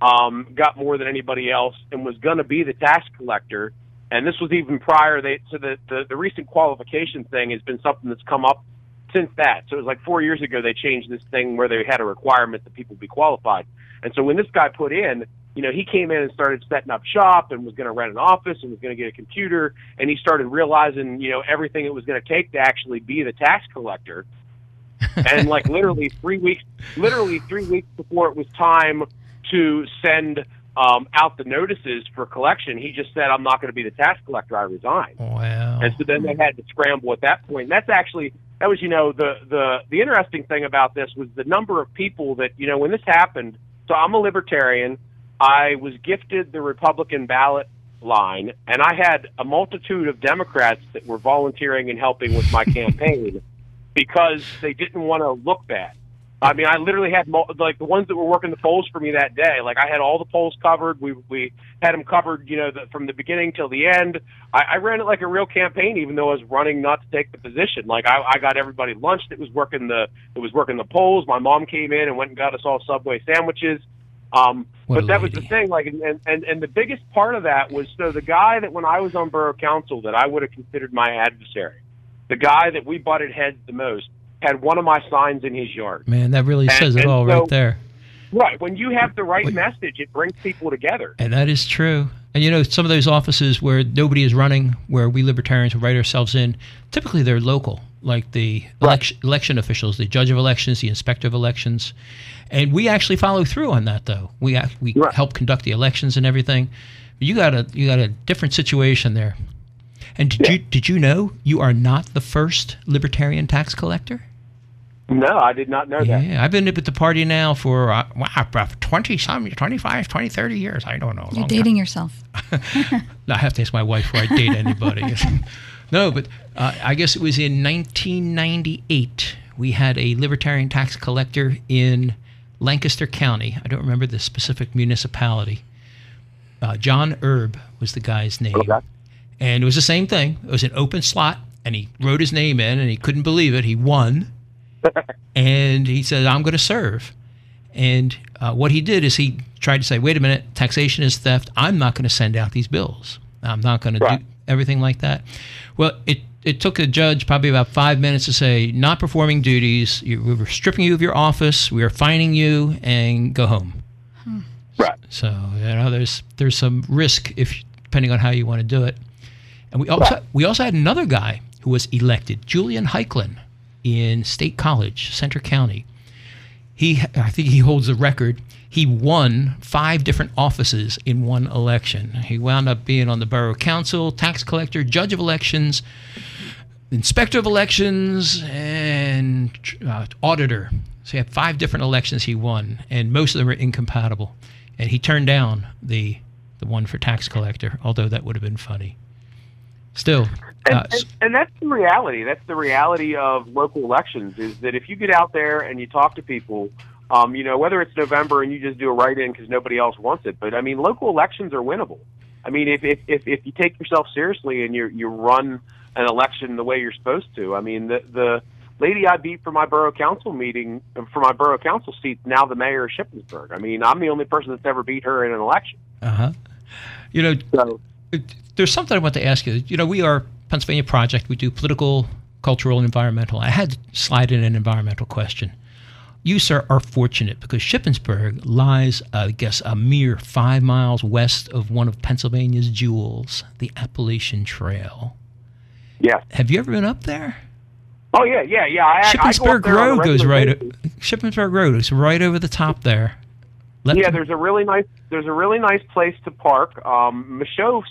um, got more than anybody else and was going to be the tax collector. And this was even prior, they, so the, the, the recent qualification thing has been something that's come up since that. So it was like four years ago they changed this thing where they had a requirement that people be qualified. And so when this guy put in, you know, he came in and started setting up shop and was going to rent an office and was going to get a computer. And he started realizing, you know, everything it was going to take to actually be the tax collector. and like literally three weeks, literally three weeks before it was time to send um, out the notices for collection, he just said, "I'm not going to be the tax collector. I resign." Wow. And so then they had to scramble at that point. And that's actually that was you know the the the interesting thing about this was the number of people that you know when this happened. So I'm a libertarian. I was gifted the Republican ballot line, and I had a multitude of Democrats that were volunteering and helping with my campaign because they didn't want to look bad. I mean, I literally had mul- like the ones that were working the polls for me that day. Like I had all the polls covered. We we had them covered, you know, the, from the beginning till the end. I, I ran it like a real campaign, even though I was running not to take the position. Like I, I got everybody lunch that was working the that was working the polls. My mom came in and went and got us all Subway sandwiches. Um, What but that was the thing. Like, and, and and the biggest part of that was so the guy that when I was on borough council that I would have considered my adversary, the guy that we butted heads the most, had one of my signs in his yard. Man, that really And- says it all so- right there. Right. When you have the right Wait. message, it brings people together. And that is true. And you know, some of those offices where nobody is running, where we libertarians write ourselves in, typically they're local, like the election, election officials, the judge of elections, the inspector of elections. And we actually follow through on that, though. We we Right. help conduct the elections and everything. You got a you got a different situation there. And did Yeah. you did you know you are not the first libertarian tax collector? No, I did not know that. Yeah, I've been at the party now for uh, wow, about 20 some 25, 20, 30 years. I don't know. You're long time. dating yourself. I have to ask my wife before I date anybody. no, but uh, I guess it was in 1998. We had a libertarian tax collector in Lancaster County. I don't remember the specific municipality. Uh, John Erb was the guy's name. Okay. And it was the same thing. It was an open slot, and he wrote his name in, and he couldn't believe it. He won. And he said, I'm going to serve. And uh, what he did is he tried to say, wait a minute, taxation is theft. I'm not going to send out these bills. I'm not going to do everything like that. Well, it, it took a judge probably about five minutes to say, not performing duties. You, we were stripping you of your office. We are fining you and go home. Right. So you know, there's there's some risk if depending on how you want to do it. And we also Right. we also had another guy who was elected, Julian Heicklen, in State College, Centre County. He I think he holds the record. He won five different offices in one election. He wound up being on the borough council, tax collector, judge of elections, inspector of elections, and uh, auditor. So he had five different elections he won, and most of them were incompatible. And he turned down the the one for tax collector, although that would have been funny. Still, And, uh, and, and that's the reality. That's the reality of local elections is that if you get out there and you talk to people, um, you know, whether it's November and you just do a write-in because nobody else wants it, but I mean, local elections are winnable. I mean, if if if, if you take yourself seriously and you you run an election the way you're supposed to, I mean, the the lady I beat for my borough council meeting for my borough council seat now the mayor of Shippensburg. I mean, I'm the only person that's ever beat her in an election. Uh huh. You know, So there's something I want to ask you. You know, we are Pennsylvania Project. We do political, cultural, and environmental. I had to slide in an environmental question. You, sir, are fortunate because Shippensburg lies, I guess, a mere five miles west of one of Pennsylvania's jewels, the Appalachian Trail. yeah. Have you ever been up there? Oh yeah, yeah, yeah. I, I go Shippensburg on a Road goes right. Shippensburg Road is right over the top there. Left Yeah, there's a really nice there's a really nice place to park. Um,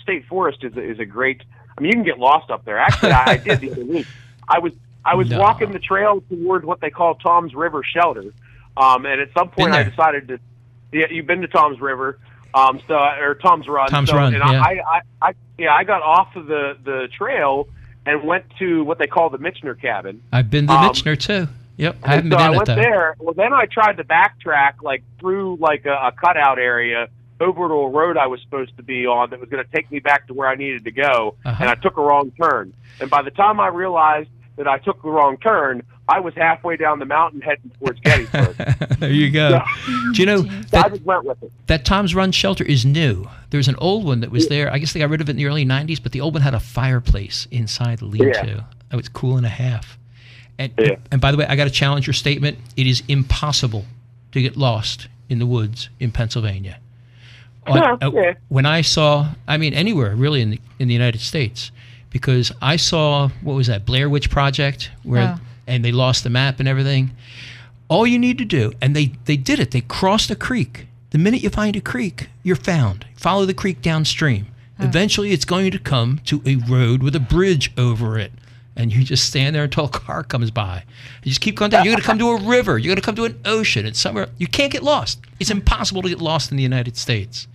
State Forest is a, is a great. I mean, you can get lost up there. Actually, I, I did the other week. I was I was No. walking the trail towards what they call Tom's River Shelter, um, and at some point I decided to. Yeah, you've been to Tom's River, um, so or Tom's Run. Tom's so, Run, And yeah. I, I, I, yeah, I got off of the the trail and went to what they call the Michener cabin. I've been to um, Michener too. Yep, I haven't so been I went though. there. Well, then I tried to backtrack like through like a, a cutout area over to a road I was supposed to be on that was going to take me back to where I needed to go, Uh-huh. and I took a wrong turn. And by the time I realized that I took the wrong turn, I was halfway down the mountain heading towards Gettysburg. there you go. Do you know so I that just went with it. that Tom's Run shelter is new? There's an old one that was there. I guess they got rid of it in the early '90s, but the old one had a fireplace inside the lean-to. Yeah. Oh, it's cool and a half. And Yeah. and by the way, I got to challenge your statement. It is impossible to get lost in the woods in Pennsylvania. On- Yeah, uh. When I saw, I mean, anywhere really in the in the United States, because I saw what was that Blair Witch Project, where Oh. and they lost the map and everything. All you need to do, and they they did it. They crossed a creek. The minute you find a creek, you're found. Follow the creek downstream. Eventually, it's going to come to a road with a bridge over it, and you just stand there until a car comes by. You just keep going down. You're going to come to a river. You're going to come to an ocean. It's somewhere you can't get lost. It's impossible to get lost in the United States.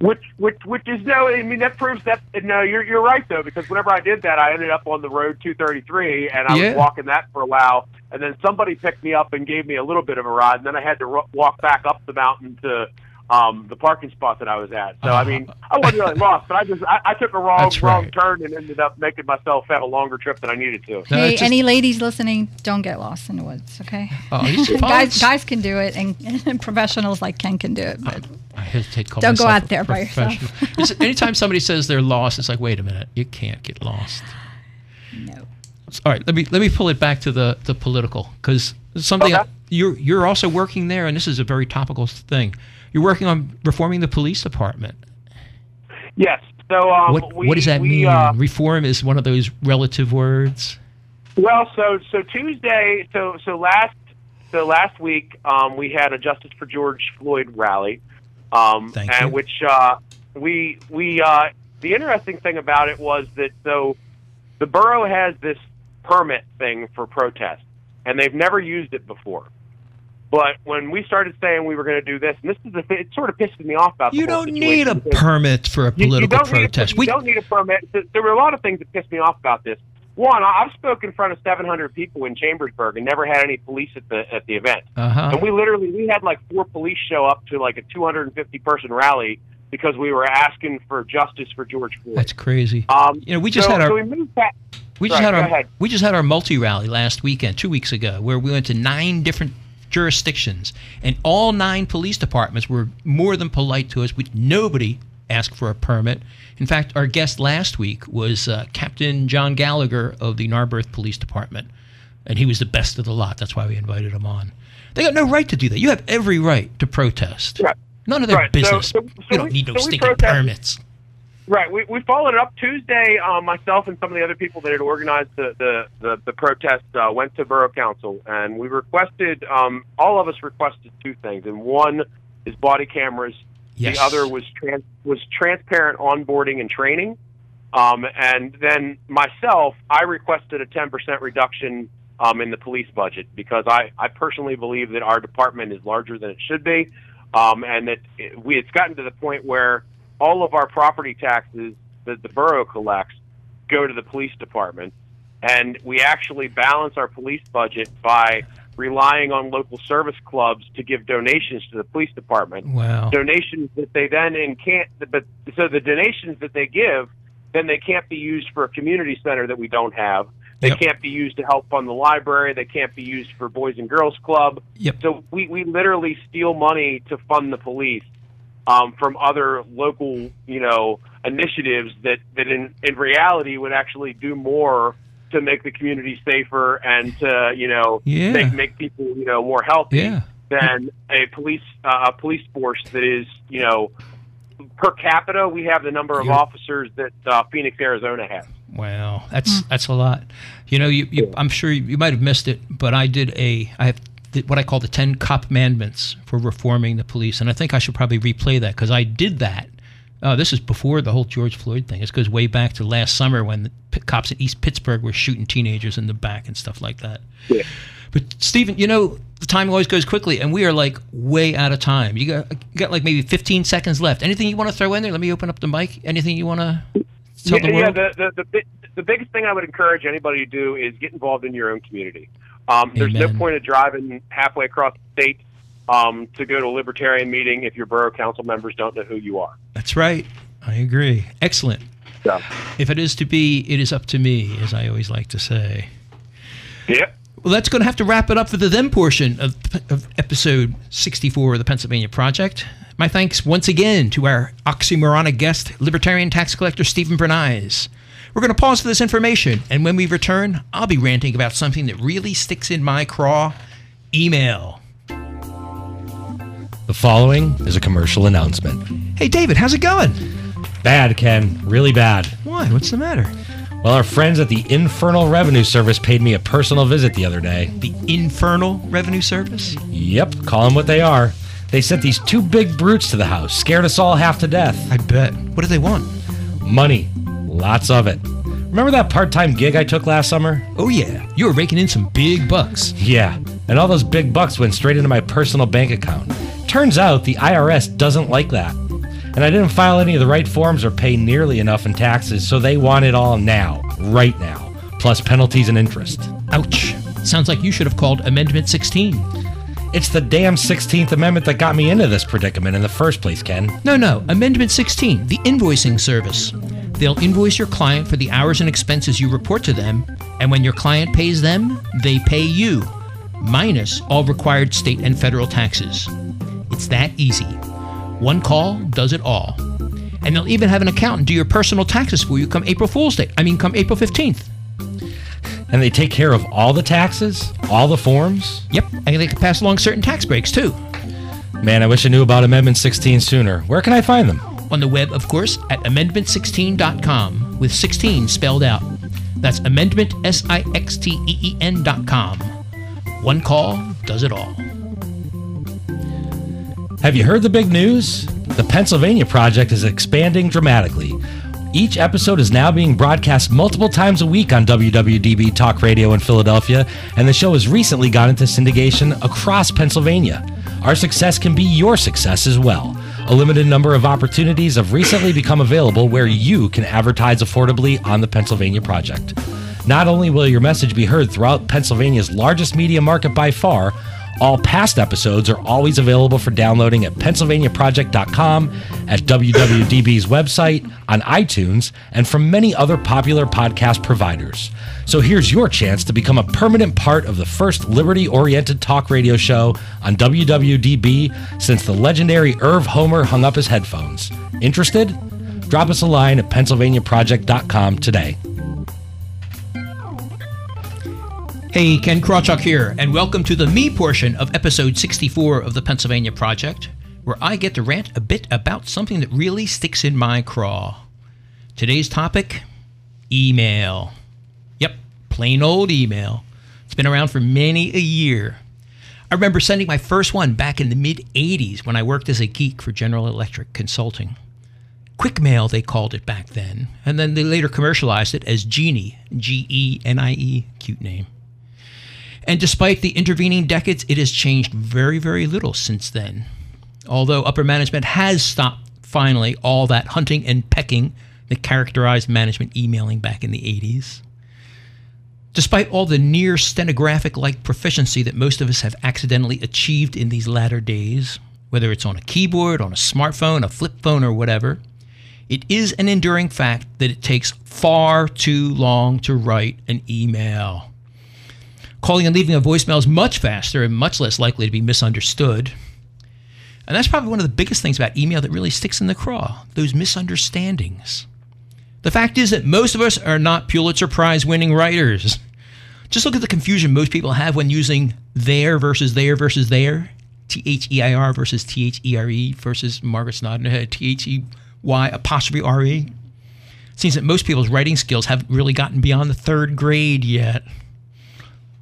Which, which, which is no. I mean, that proves that no. You're you're right though, because whenever I did that, I ended up on the road 233, and I Yeah. was walking that for a while, and then somebody picked me up and gave me a little bit of a ride, and then I had to ro- walk back up the mountain to um, the parking spot that I was at. So I mean, I wasn't really lost, but I just I, I took a wrong That's wrong right. turn and ended up making myself have a longer trip than I needed to. No, hey, just- any ladies listening, don't get lost in the woods, okay? Oh, you should follow- guys, guys can do it, and, and professionals like Ken can do it. But I hesitate to call Don't go out there by yourself. anytime somebody says they're lost, it's like, wait a minute, you can't get lost. no. All right, let me let me pull it back to the the political because something Okay. you're you're also working there, and this is a very topical thing. You're working on reforming the police department. Yes. So um, what we, what does that we, mean? Uh, Reform is one of those relative words. Well, so so Tuesday, so so last so last week um, we had a Justice for George Floyd rally, um, Thank and you. which uh, we we uh, the interesting thing about it was that so the borough has this permit thing for protest, and they've never used it before. But when we started saying we were going to do this, and this is the thing, it sort of pissed me off about You don't need a permit for a you- you political a- protest. you We don't need a permit. Th- There were a lot of things that pissed me off about this. One, I've spoken in front of 700 people in Chambersburg and never had any police at the at the event. uh-huh. And we literally we had like four police show up to like a 250 person rally because we were asking for justice for George Floyd. That's crazy. um, You know, we just so, had our so we. We just Sorry, had our ahead. we just had our multi rally last weekend, two weeks ago, where we went to nine different jurisdictions, and all nine police departments were more than polite to us. We nobody asked for a permit. In fact, our guest last week was uh, Captain John Gallagher of the Narberth Police Department, and he was the best of the lot. That's why we invited him on. They got no right to do that. You have every right to protest. Right. None of their Right. Business. so- so we don't we- need no so stinking permits. Right. We, we followed it up Tuesday. Um, myself and some of the other people that had organized the the the, the protest uh, went to borough council, and we requested. Um, all of us requested two things, and one is body cameras. Yes. The other was trans was transparent onboarding and training. Um, and then myself, I requested a ten percent reduction um, in the police budget because I, I personally believe that our department is larger than it should be, um, and that it, we it's gotten to the point where all of our property taxes that the borough collects go to the police department, and we actually balance our police budget by relying on local service clubs to give donations to the police department Wow. donations that they then and can't but so the donations that they give then they can't be used for a community center that we don't have they Yep. can't be used to help fund the library they can't be used for boys and girls club Yep. so we, we literally steal money to fund the police um, from other local, you know, initiatives that that in in reality would actually do more to make the community safer and to you know Yeah. make make people you know more healthy Yeah. than a police uh, a police force that is you know per capita we have the number of Yeah. officers that uh, Phoenix Arizona has. Wow, that's that's a lot. You know, you, you I'm sure you, you might have missed it, but I did a I have th- what I call the Ten Cop Commandments for reforming the police, and I think I should probably replay that because I did that. Uh, this is before the whole George Floyd thing. This goes way back to last summer when the cops in East Pittsburgh were shooting teenagers in the back and stuff like that. Yeah. But Steven, you know, the time always goes quickly, and we are like way out of time. You got you got like maybe 15 seconds left. Anything you want to throw in there? Let me open up the mic. Anything you want to tell yeah, the yeah the, the, the, the biggest thing I would encourage anybody to do is get involved in your own community. Um, there's no point of driving halfway across the state um, to go to a libertarian meeting if your borough council members don't know who you are. That's right. I agree. Excellent. So, If it is to be, it is up to me, as I always like to say. yep. Well, that's going to have to wrap it up for the then portion of, of episode 64 of the Pennsylvania Project. My thanks once again to our oxymoronic guest, Libertarian tax collector Steven Brenize. We're going to pause for this information, and when we return, I'll be ranting about something that really sticks in my craw email. The following is a commercial announcement. Hey, David, how's it going? Bad, Ken. Really bad. Why? What's the matter? Well, our friends at the Infernal Revenue Service paid me a personal visit the other day. The Infernal Revenue Service? Yep, call them what they are. They sent these two big brutes to the house, scared us all half to death. I bet. What do they want? Money. Lots of it. Remember that part time gig I took last summer? Oh, yeah. You were raking in some big bucks. Yeah, and all those big bucks went straight into my personal bank account. Turns out the IRS doesn't like that. And I didn't file any of the right forms or pay nearly enough in taxes, so they want it all now, right now, plus penalties and interest. Ouch. Sounds like you should have called Amendment 16. It's the damn 16th Amendment that got me into this predicament in the first place, Ken. No, no. Amendment 16, the invoicing service. They'll invoice your client for the hours and expenses you report to them, and when your client pays them, they pay you, minus all required state and federal taxes. It's that easy. One call does it all. And they'll even have an accountant do your personal taxes for you come April Fool's Day. I mean, come April 15th. And they take care of all the taxes, all the forms. Yep, and they can pass along certain tax breaks too. Man, I wish I knew about Amendment 16 sooner. Where can I find them? On the web, of course, at amendment16.com, with 16 spelled out. That's amendment, S I X T E E N.com. One call does it all. Have you heard the big news? The Pennsylvania Project is expanding dramatically. Each episode is now being broadcast multiple times a week on WWDB Talk Radio in Philadelphia, and the show has recently gone into syndication across Pennsylvania. Our success can be your success as well. A limited number of opportunities have recently become available where you can advertise affordably on the Pennsylvania Project. Not only will your message be heard throughout Pennsylvania's largest media market by far, all past episodes are always available for downloading at PennsylvaniaProject.com, at WWDB's website, on iTunes, and from many other popular podcast providers. So here's your chance to become a permanent part of the first liberty oriented talk radio show on WWDB since the legendary Irv Homer hung up his headphones. Interested? Drop us a line at PennsylvaniaProject.com today. Hey, Ken Krawchuk here, and welcome to the me portion of episode 64 of the Pennsylvania Project, where I get to rant a bit about something that really sticks in my craw. Today's topic email. Yep, plain old email. It's been around for many a year. I remember sending my first one back in the mid 80s when I worked as a geek for General Electric Consulting. Quick mail, they called it back then, and then they later commercialized it as Genie, G E N I E, cute name. And despite the intervening decades, it has changed very, very little since then. Although upper management has stopped finally all that hunting and pecking that characterized management emailing back in the 80s. Despite all the near stenographic like proficiency that most of us have accidentally achieved in these latter days, whether it's on a keyboard, on a smartphone, a flip phone, or whatever, it is an enduring fact that it takes far too long to write an email. Calling and leaving a voicemail is much faster and much less likely to be misunderstood. And that's probably one of the biggest things about email that really sticks in the craw those misunderstandings. The fact is that most of us are not Pulitzer Prize winning writers. Just look at the confusion most people have when using there versus there versus there. T H E I R versus T H E R E versus Margaret Snodden, uh, T H E Y apostrophe R E. Seems that most people's writing skills haven't really gotten beyond the third grade yet.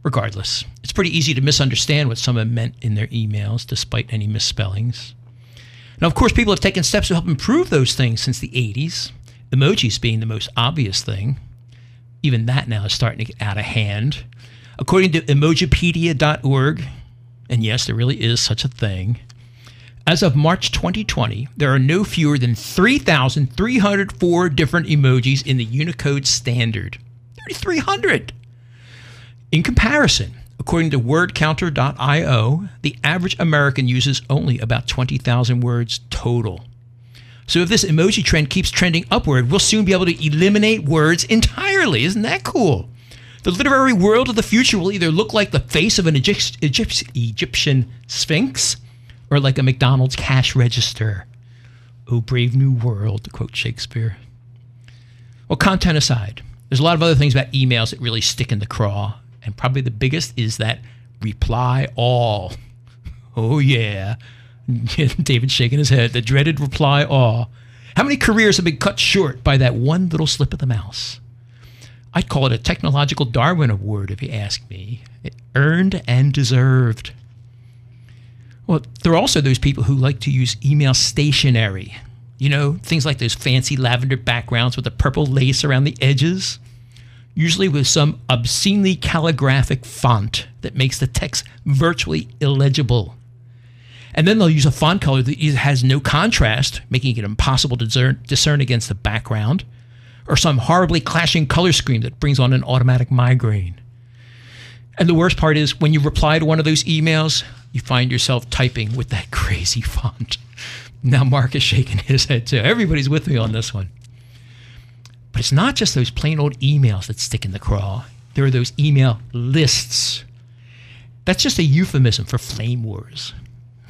Regardless, it's pretty easy to misunderstand what someone meant in their emails despite any misspellings. Now, of course, people have taken steps to help improve those things since the 80s, emojis being the most obvious thing. Even that now is starting to get out of hand. According to emojipedia.org, and yes, there really is such a thing, as of March 2020, there are no fewer than 3,304 different emojis in the Unicode standard. 3,300! In comparison, according to wordcounter.io, the average American uses only about 20,000 words total. So if this emoji trend keeps trending upward, we'll soon be able to eliminate words entirely. Isn't that cool? The literary world of the future will either look like the face of an Egypt- Egypt- Egyptian sphinx or like a McDonald's cash register. Oh, brave new world, to quote Shakespeare. Well, content aside, there's a lot of other things about emails that really stick in the craw. And probably the biggest is that reply all. Oh, yeah. David shaking his head. The dreaded reply all. How many careers have been cut short by that one little slip of the mouse? I'd call it a technological Darwin Award if you ask me. It earned and deserved. Well, there are also those people who like to use email stationery. You know, things like those fancy lavender backgrounds with the purple lace around the edges usually with some obscenely calligraphic font that makes the text virtually illegible. And then they'll use a font color that has no contrast, making it impossible to discern, discern against the background, or some horribly clashing color scheme that brings on an automatic migraine. And the worst part is when you reply to one of those emails, you find yourself typing with that crazy font. Now Mark is shaking his head too. Everybody's with me on this one. But it's not just those plain old emails that stick in the craw. There are those email lists. That's just a euphemism for flame wars.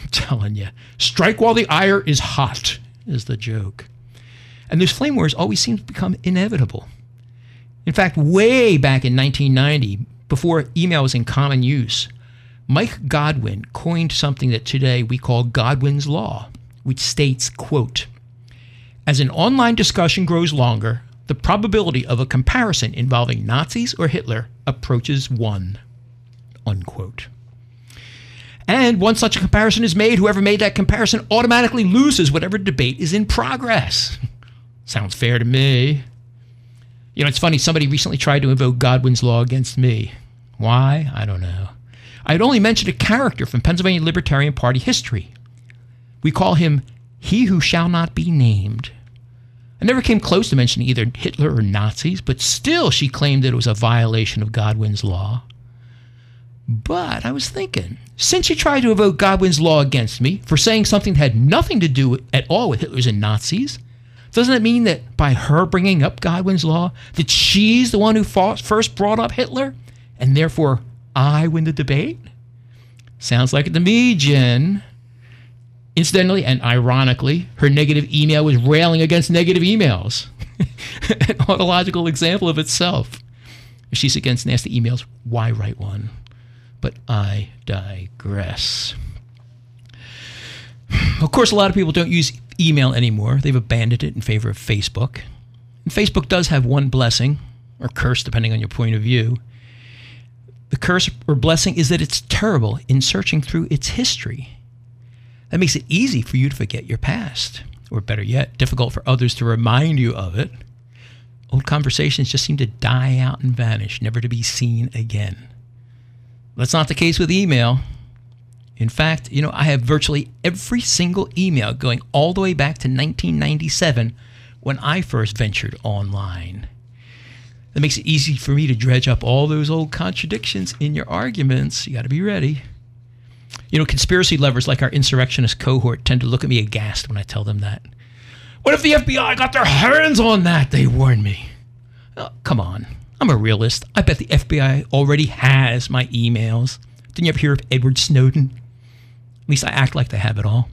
I'm telling you. Strike while the ire is hot is the joke. And those flame wars always seem to become inevitable. In fact, way back in 1990, before email was in common use, Mike Godwin coined something that today we call Godwin's Law, which states, quote, as an online discussion grows longer, the probability of a comparison involving Nazis or Hitler approaches one. Unquote. And once such a comparison is made, whoever made that comparison automatically loses whatever debate is in progress. Sounds fair to me. You know, it's funny, somebody recently tried to invoke Godwin's law against me. Why? I don't know. I had only mentioned a character from Pennsylvania Libertarian Party history. We call him He Who Shall Not Be Named. I never came close to mentioning either Hitler or Nazis, but still she claimed that it was a violation of Godwin's law. But I was thinking, since she tried to evoke Godwin's law against me for saying something that had nothing to do at all with Hitlers and Nazis, doesn't it mean that by her bringing up Godwin's law, that she's the one who first brought up Hitler, and therefore I win the debate? Sounds like it to me, Jen. Incidentally and ironically, her negative email was railing against negative emails. An ontological example of itself. If she's against nasty emails, why write one? But I digress. Of course, a lot of people don't use email anymore. They've abandoned it in favor of Facebook. And Facebook does have one blessing, or curse, depending on your point of view. The curse or blessing is that it's terrible in searching through its history. That makes it easy for you to forget your past, or better yet, difficult for others to remind you of it. Old conversations just seem to die out and vanish, never to be seen again. That's not the case with email. In fact, you know, I have virtually every single email going all the way back to 1997 when I first ventured online. That makes it easy for me to dredge up all those old contradictions in your arguments. You got to be ready. You know, conspiracy lovers like our insurrectionist cohort tend to look at me aghast when I tell them that. What if the FBI got their hands on that? They warn me. Oh, come on. I'm a realist. I bet the FBI already has my emails. Didn't you ever hear of Edward Snowden? At least I act like they have it all.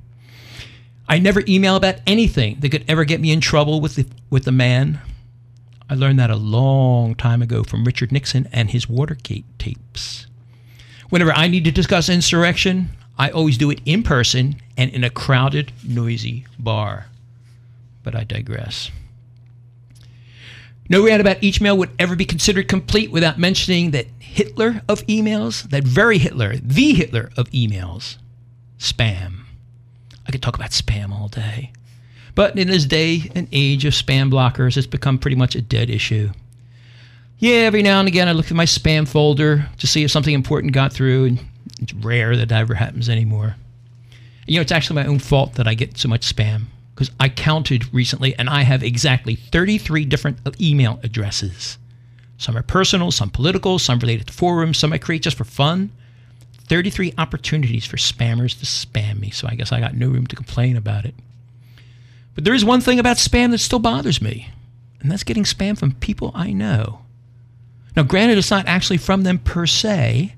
I never email about anything that could ever get me in trouble with the, with the man. I learned that a long time ago from Richard Nixon and his Watergate tapes. Whenever I need to discuss insurrection, I always do it in person and in a crowded, noisy bar. But I digress. No rant about each mail would ever be considered complete without mentioning that Hitler of emails, that very Hitler, the Hitler of emails, spam. I could talk about spam all day. But in this day and age of spam blockers, it's become pretty much a dead issue. Yeah, every now and again I look at my spam folder to see if something important got through, and it's rare that, that ever happens anymore. You know, it's actually my own fault that I get so much spam because I counted recently and I have exactly 33 different uh, email addresses. Some are personal, some political, some related to forums, some I create just for fun. 33 opportunities for spammers to spam me, so I guess I got no room to complain about it. But there is one thing about spam that still bothers me, and that's getting spam from people I know. Now, granted, it's not actually from them per se.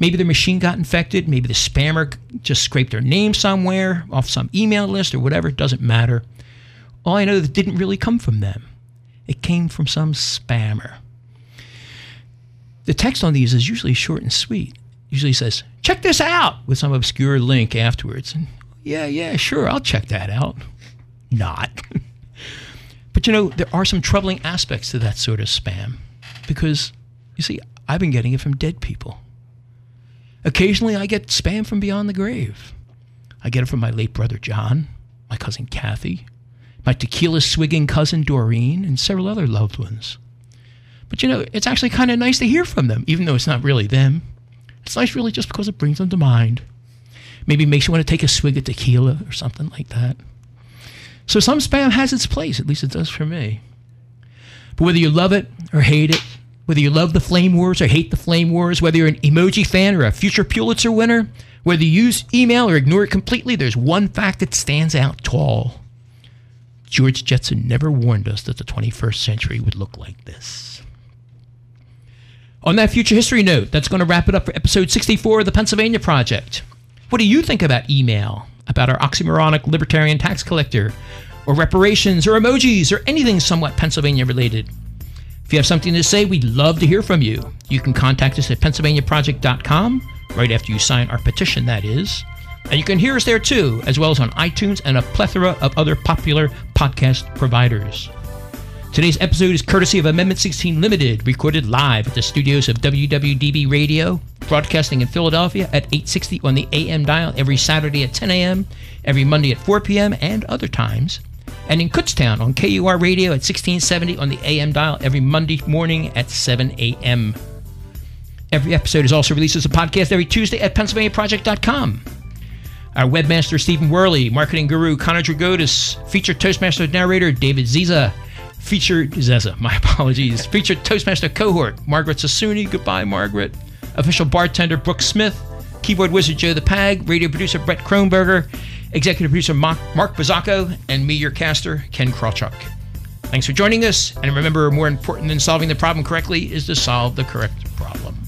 Maybe their machine got infected. Maybe the spammer just scraped their name somewhere off some email list or whatever. It doesn't matter. All I know is it didn't really come from them. It came from some spammer. The text on these is usually short and sweet. Usually says, check this out with some obscure link afterwards. And yeah, yeah, sure, I'll check that out not. but you know, there are some troubling aspects to that sort of spam because, you see, I've been getting it from dead people. Occasionally, I get spam from beyond the grave. I get it from my late brother John, my cousin Kathy, my tequila swigging cousin Doreen, and several other loved ones. But you know, it's actually kind of nice to hear from them, even though it's not really them. It's nice, really, just because it brings them to mind. Maybe makes you want to take a swig of tequila or something like that. So some spam has its place, at least it does for me. But whether you love it or hate it, whether you love the flame wars or hate the flame wars, whether you're an emoji fan or a future Pulitzer winner, whether you use email or ignore it completely, there's one fact that stands out tall. George Jetson never warned us that the 21st century would look like this. On that future history note, that's going to wrap it up for episode 64 of the Pennsylvania Project. What do you think about email? about our oxymoronic libertarian tax collector, or reparations, or emojis, or anything somewhat Pennsylvania related. You have something to say, we'd love to hear from you. You can contact us at PennsylvaniaProject.com, right after you sign our petition, that is. And you can hear us there too, as well as on iTunes and a plethora of other popular podcast providers. Today's episode is courtesy of Amendment 16 Limited, recorded live at the studios of WWDB Radio, broadcasting in Philadelphia at 860 on the AM dial every Saturday at 10 a.m., every Monday at 4 p.m., and other times, and in Kutztown on KUR Radio at 1670 on the AM dial every Monday morning at 7 a.m. Every episode is also released as a podcast every Tuesday at PennsylvaniaProject.com. Our webmaster, Steven Werley, marketing guru, Connor Dragotis, featured Toastmaster narrator, David Ziza, featured Zeza, my apologies. Featured Toastmaster cohort Margaret Sassooni, goodbye Margaret. Official bartender Brooke Smith, keyboard wizard Joe the Pag, radio producer Brett Kronberger, executive producer Mark, Mark Bazzacco, and me, your caster, Ken Krawchuk. Thanks for joining us, and remember, more important than solving the problem correctly is to solve the correct problem.